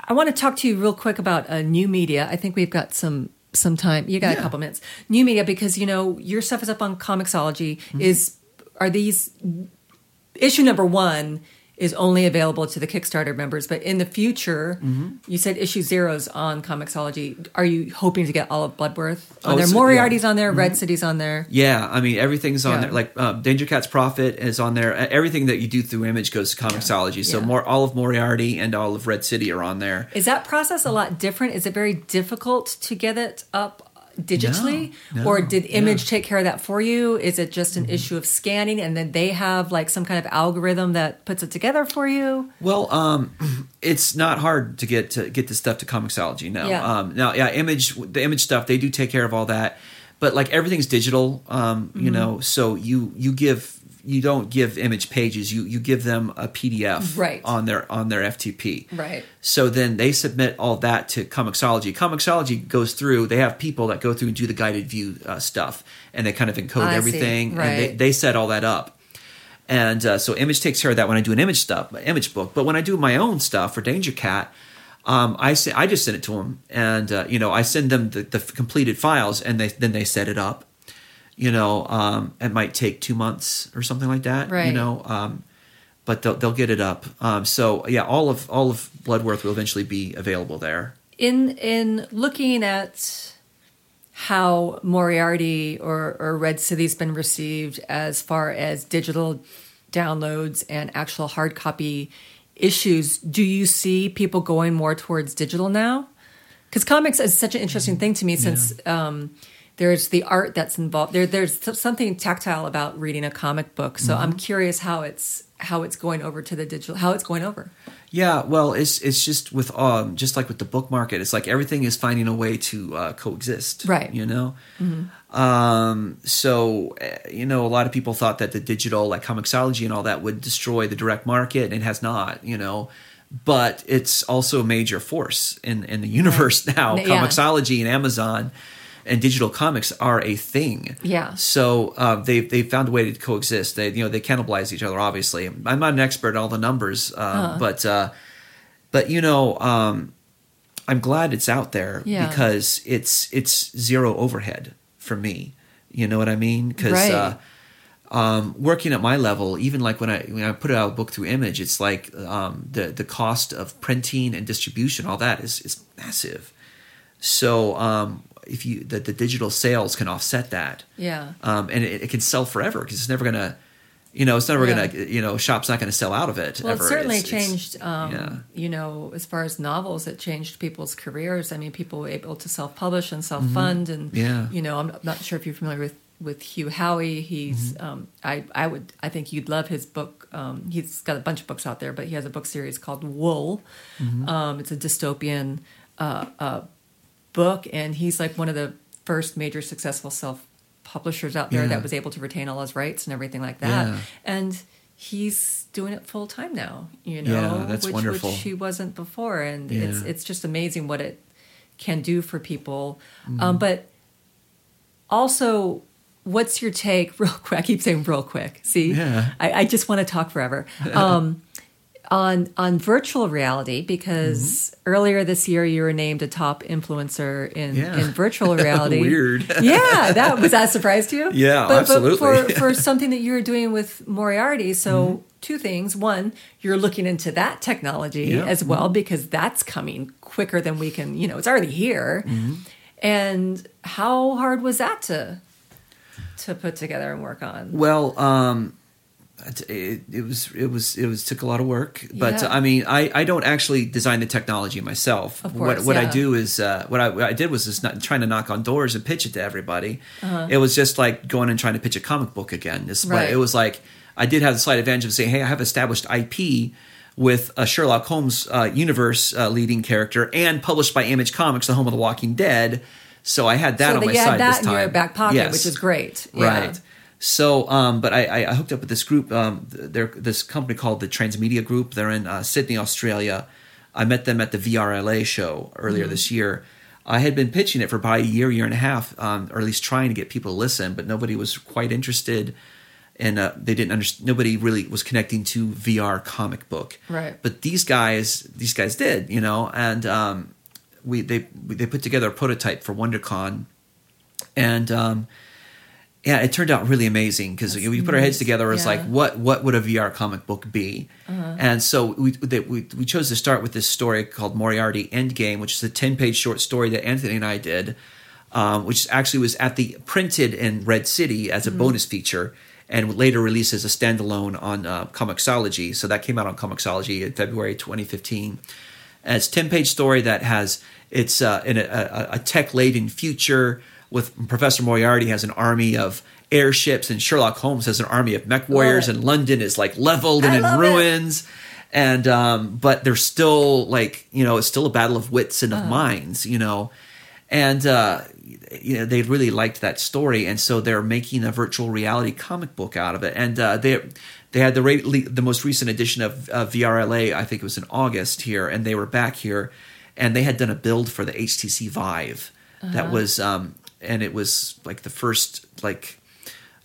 S1: I want to talk to you real quick about uh, new media. I think we've got some some time. You got a couple minutes. New media because you know your stuff is up on Comixology.
S3: Mm-hmm.
S1: Is are these issue number one? Is only available to the Kickstarter members, but in the future,
S3: Mm-hmm.
S1: you said issue zeros on Comixology. Are you hoping to get all of Bloodworth
S3: Oh,
S1: on there?
S3: it's-
S1: Moriarty's
S3: yeah.
S1: on there, Red City's on there.
S3: Yeah, I mean everything's on
S1: Yeah.
S3: there. Like uh, Danger Cat's Prophet is on there. Everything that you do through Image goes to Comixology. So
S1: Yeah.
S3: more all of Moriarty and all of Red City are on there.
S1: Is that process a lot different? Is it very difficult to get it up digitally?
S3: No,
S1: or
S3: no,
S1: did
S3: yeah.
S1: Image take care of that for you? Is it just an issue of scanning and then they have like some kind of algorithm that puts it together for you?
S3: Well, um, it's not hard to get to get this stuff to Comixology. No,
S1: Yeah.
S3: um, now yeah, image the image stuff they do take care of all that, but like everything's digital. Um,
S1: Mm-hmm.
S3: you know, so you you give you don't give image pages. You you give them a PDF
S1: Right.
S3: on their on their FTP.
S1: Right.
S3: So then they submit all that to Comixology. Comixology goes through. They have people that go through and do the guided view uh, stuff, and they kind of encode
S1: I
S3: everything, and they, they set all that up. And uh, so Image takes care of that when I do an image stuff, image book. But when I do my own stuff for Dangerkatt, um, I say, I just send it to them, and uh, you know I send them the, the completed files, and they then they set it up. You know, um, it might take two months or something like that. You know, um, but they'll they'll get it up. Um, so yeah, all of all of Bloodworth will eventually be available there.
S1: In in looking at how Moriarty or, or Red City's been received as far as digital downloads and actual hard copy issues, do you see people going more towards digital now? Because comics is such an interesting thing to me since um, there's the art that's involved. There, there's something tactile about reading a comic book. So I'm curious how it's how it's going over to the digital, how it's going over.
S3: Yeah, well, it's it's just with um just like with the book market, it's like everything is finding a way to uh, coexist,
S1: Right.
S3: You know, um, so uh, you know, a lot of people thought that the digital, like Comixology and all that, would destroy the direct market, and it has not. You know, but it's also a major force in in the universe now.
S1: Yeah.
S3: Comixology and Amazon and digital comics are a thing.
S1: Yeah.
S3: So uh, they they found a way to coexist. They you know they cannibalize each other. Obviously, I'm not an expert at all the numbers, uh, but uh, but you know um, I'm glad it's out there
S1: Yeah.
S3: because it's it's zero overhead for me You know what I mean? Because
S1: Right.
S3: uh, um, working at my level, even like when I when I put out a book through Image, it's like um, the the cost of printing and distribution, all that is is massive. So um, if you that the digital sales can offset that,
S1: Yeah.
S3: um, and it, it can sell forever because it's never gonna, you know, it's never
S1: Yeah.
S3: gonna, you know, shop's not gonna sell out of it.
S1: Well,
S3: ever.
S1: it certainly
S3: It's- it's-
S1: changed, um,
S3: yeah.
S1: you know, as far as novels, it changed people's careers. I mean, people were able to self publish and self fund. And,
S3: Mm-hmm. Yeah.
S1: you know, I'm not sure if you're familiar with, with Hugh Howey. He's,
S3: Mm-hmm.
S1: um, I, I would, I think you'd love his book. Um, he's got a bunch of books out there, but he has a book series called Wool.
S3: Mm-hmm.
S1: Um, it's a dystopian uh, uh, book, and he's like one of the first major successful self publishers out there
S3: Yeah.
S1: that was able to retain all his rights and everything like that.
S3: Yeah.
S1: And he's doing it full time now, you know,
S3: Yeah, that's
S1: which,
S3: wonderful.
S1: which he wasn't before. And it's it's just amazing what it can do for people.
S3: Mm-hmm.
S1: Um, but also, what's your take, real quick? I keep saying real quick. See,
S3: Yeah.
S1: I, I just want to talk forever. Um, on on virtual reality because earlier this year you were named a top influencer in,
S3: Mm-hmm. Yeah.
S1: in virtual reality.
S3: Weird.
S1: yeah, that was that a surprise to you?
S3: Yeah,
S1: but,
S3: absolutely.
S1: But for, for something that you were doing with Moriarty, so
S3: Mm-hmm.
S1: two things: one, you're looking into that technology
S3: Yeah. Mm-hmm.
S1: as well because that's coming quicker than we can. You know, it's already here.
S3: Mm-hmm.
S1: And how hard was that to to put together and work on?
S3: Well, um, it, it was it was it was took a lot of work, but
S1: Yeah.
S3: I mean, I, I don't actually design the technology myself.
S1: Of
S3: what
S1: course,
S3: what I
S1: yeah.
S3: do is uh, what, I, what I did was just not trying to knock on doors and pitch it to everybody.
S1: Uh-huh.
S3: It was just like going and trying to pitch a comic book again. But
S1: Right.
S3: It was like I did have the slight advantage of saying, hey, I have established IP. With a Sherlock Holmes uh, universe uh, leading character and published by Image Comics, the home of the Walking Dead. So I had that
S1: so
S3: on my
S1: you
S3: side
S1: had that
S3: this
S1: in
S3: time.
S1: your back pocket,
S3: Yes.
S1: which is great. Yeah.
S3: Right. So, um, but I, I- hooked up with this group. Um, they're this company called the Transmedia Group. They're in uh, Sydney, Australia. I met them at the VRLA show earlier
S1: Mm-hmm.
S3: this year. I had been pitching it for about a year, year and a half, um, or at least trying to get people to listen, but nobody was quite interested. And uh, they didn't understand. Nobody really was connecting to VR comic book.
S1: Right.
S3: But these guys, these guys did, you know, and um, we they we, they put together a prototype for WonderCon, and um, yeah, it turned out really amazing because we put our heads together. It was
S1: Yeah. Uh-huh.
S3: like, what what would a VR comic book be? And so we, they, we we chose to start with this story called Moriarty Endgame, which is a ten page short story that Anthony and I did, um, which actually was at the printed in Red City as a
S1: Mm-hmm.
S3: bonus feature. And later released as a standalone on uh, Comixology. So that came out on Comixology in February 2015. And it's 10 page story that has it's uh, in a, a, a tech laden future with Professor Moriarty has an army of airships and Sherlock Holmes has an army of mech warriors and London is like leveled and
S1: I
S3: in
S1: love it.
S3: ruins and um, but there's still like you know it's still a battle of wits and of
S1: Uh-huh.
S3: minds you know and uh, you know they really liked that story and so they're making a virtual reality comic book out of it and uh, they they had the le- the most recent edition of uh, VRLA I think it was in August here and they were back here and they had done a build for the HTC Vive
S1: Uh-huh.
S3: that was um, and it was like the first like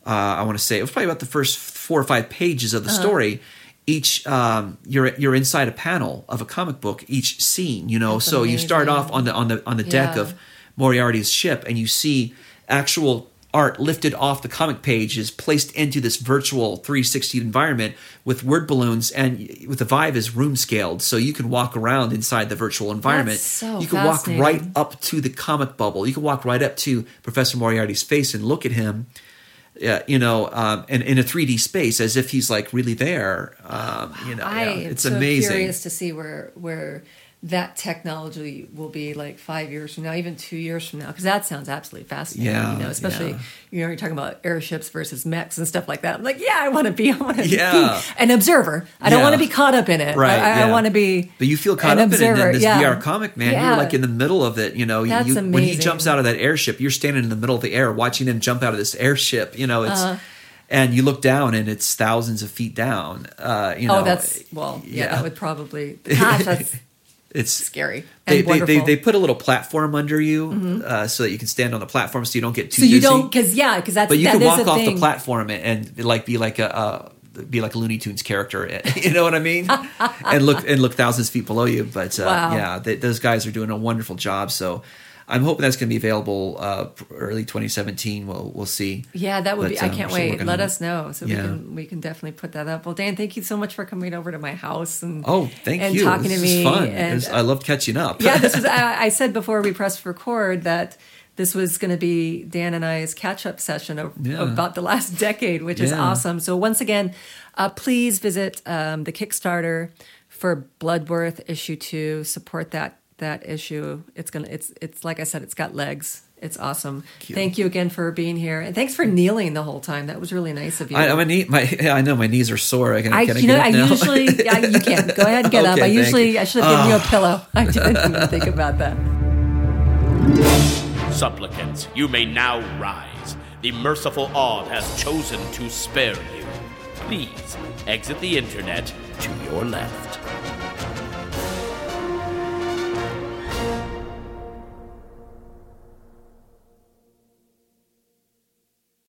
S3: uh, I want to say it was probably about the first four or five pages of the
S1: Uh-huh.
S3: story. Each um, you're you're inside a panel of a comic book. Each scene, you know,
S1: That's
S3: so you start off on the on the on the deck
S1: Yeah.
S3: of Moriarty's ship, and you see actual art lifted off the comic page is placed into this virtual 360 environment with word balloons, and with the Vive is room scaled, so you can walk around inside the virtual environment.
S1: so
S3: you can walk right up to the comic bubble. You can walk right up to Professor Moriarty's face and look at him yeah, you know, um, and in a 3D space as if he's like really there. Um, you know,
S1: I
S3: yeah,
S1: am
S3: it's
S1: so
S3: amazing.
S1: curious to see where where that technology will be like five years from now, even two years from now, because that sounds absolutely fascinating.
S3: Yeah,
S1: you know, especially
S3: yeah.
S1: you know you're talking about airships versus mechs and stuff like that. I'm like, yeah, I want to be, I want to
S3: Yeah.
S1: be an observer. I don't want to be caught up in it.
S3: Right,
S1: I, I
S3: yeah.
S1: want to be.
S3: But you feel caught up in it
S1: observer.
S3: in this
S1: yeah.
S3: VR comic, man.
S1: Yeah.
S3: You're like in the middle of it. You know,
S1: That's
S3: you, when he jumps out of that airship, you're standing in the middle of the air watching him jump out of this airship. You know, it's
S1: Uh-huh.
S3: and you look down and it's thousands of feet down. Uh, you know,
S1: oh, that's well, yeah,
S3: yeah.
S1: that would probably. Gosh, that's
S3: it's
S1: scary
S3: They,
S1: and
S3: they, they.
S1: Mm-hmm.
S3: they put a little platform under you uh, so that you can stand on the platform so you don't get too
S1: so you
S3: dizzy.
S1: don't because yeah because that's
S3: but you
S1: that
S3: can walk off
S1: thing.
S3: the platform and, and like be like a uh, be like a Looney Tunes character. you know what I mean? and look and look thousands of feet below you. But uh,
S1: Wow.
S3: yeah, they, those guys are doing a wonderful job. So I'm hoping that's going to be available uh, early 2017. We'll we'll see.
S1: Yeah, that would
S3: But,
S1: be. I
S3: um,
S1: can't wait. Let us know so we can we can definitely put that up. Well, Dan, thank you so much for coming over to my house and
S3: Oh, thank
S1: and
S3: you.
S1: talking
S3: this
S1: to me.
S3: fun.
S1: And
S3: was- I loved catching up.
S1: yeah, this was. I, I said before we pressed record that this was going to be Dan and I's catch up session of,
S3: Yeah.
S1: about the last decade, which is awesome. So once again, uh, please visit um, the Kickstarter for Bloodworth issue two. Support that that issue. It's gonna. It's it's like I said. It's got legs. It's awesome.
S3: you.
S1: Thank you again for being here, and thanks for kneeling the whole time. That was really nice of you.
S3: I, my knee, my yeah, I know my knees are sore. I can,
S1: I,
S3: can I
S1: you know,
S3: get
S1: I
S3: now?
S1: usually, yeah, you can go ahead and get up. I usually,
S3: you.
S1: I should have given you a ah. pillow. I didn't even think about that.
S2: Supplicants, you may now rise. The merciful Odd has chosen to spare you. Please exit the internet to your left.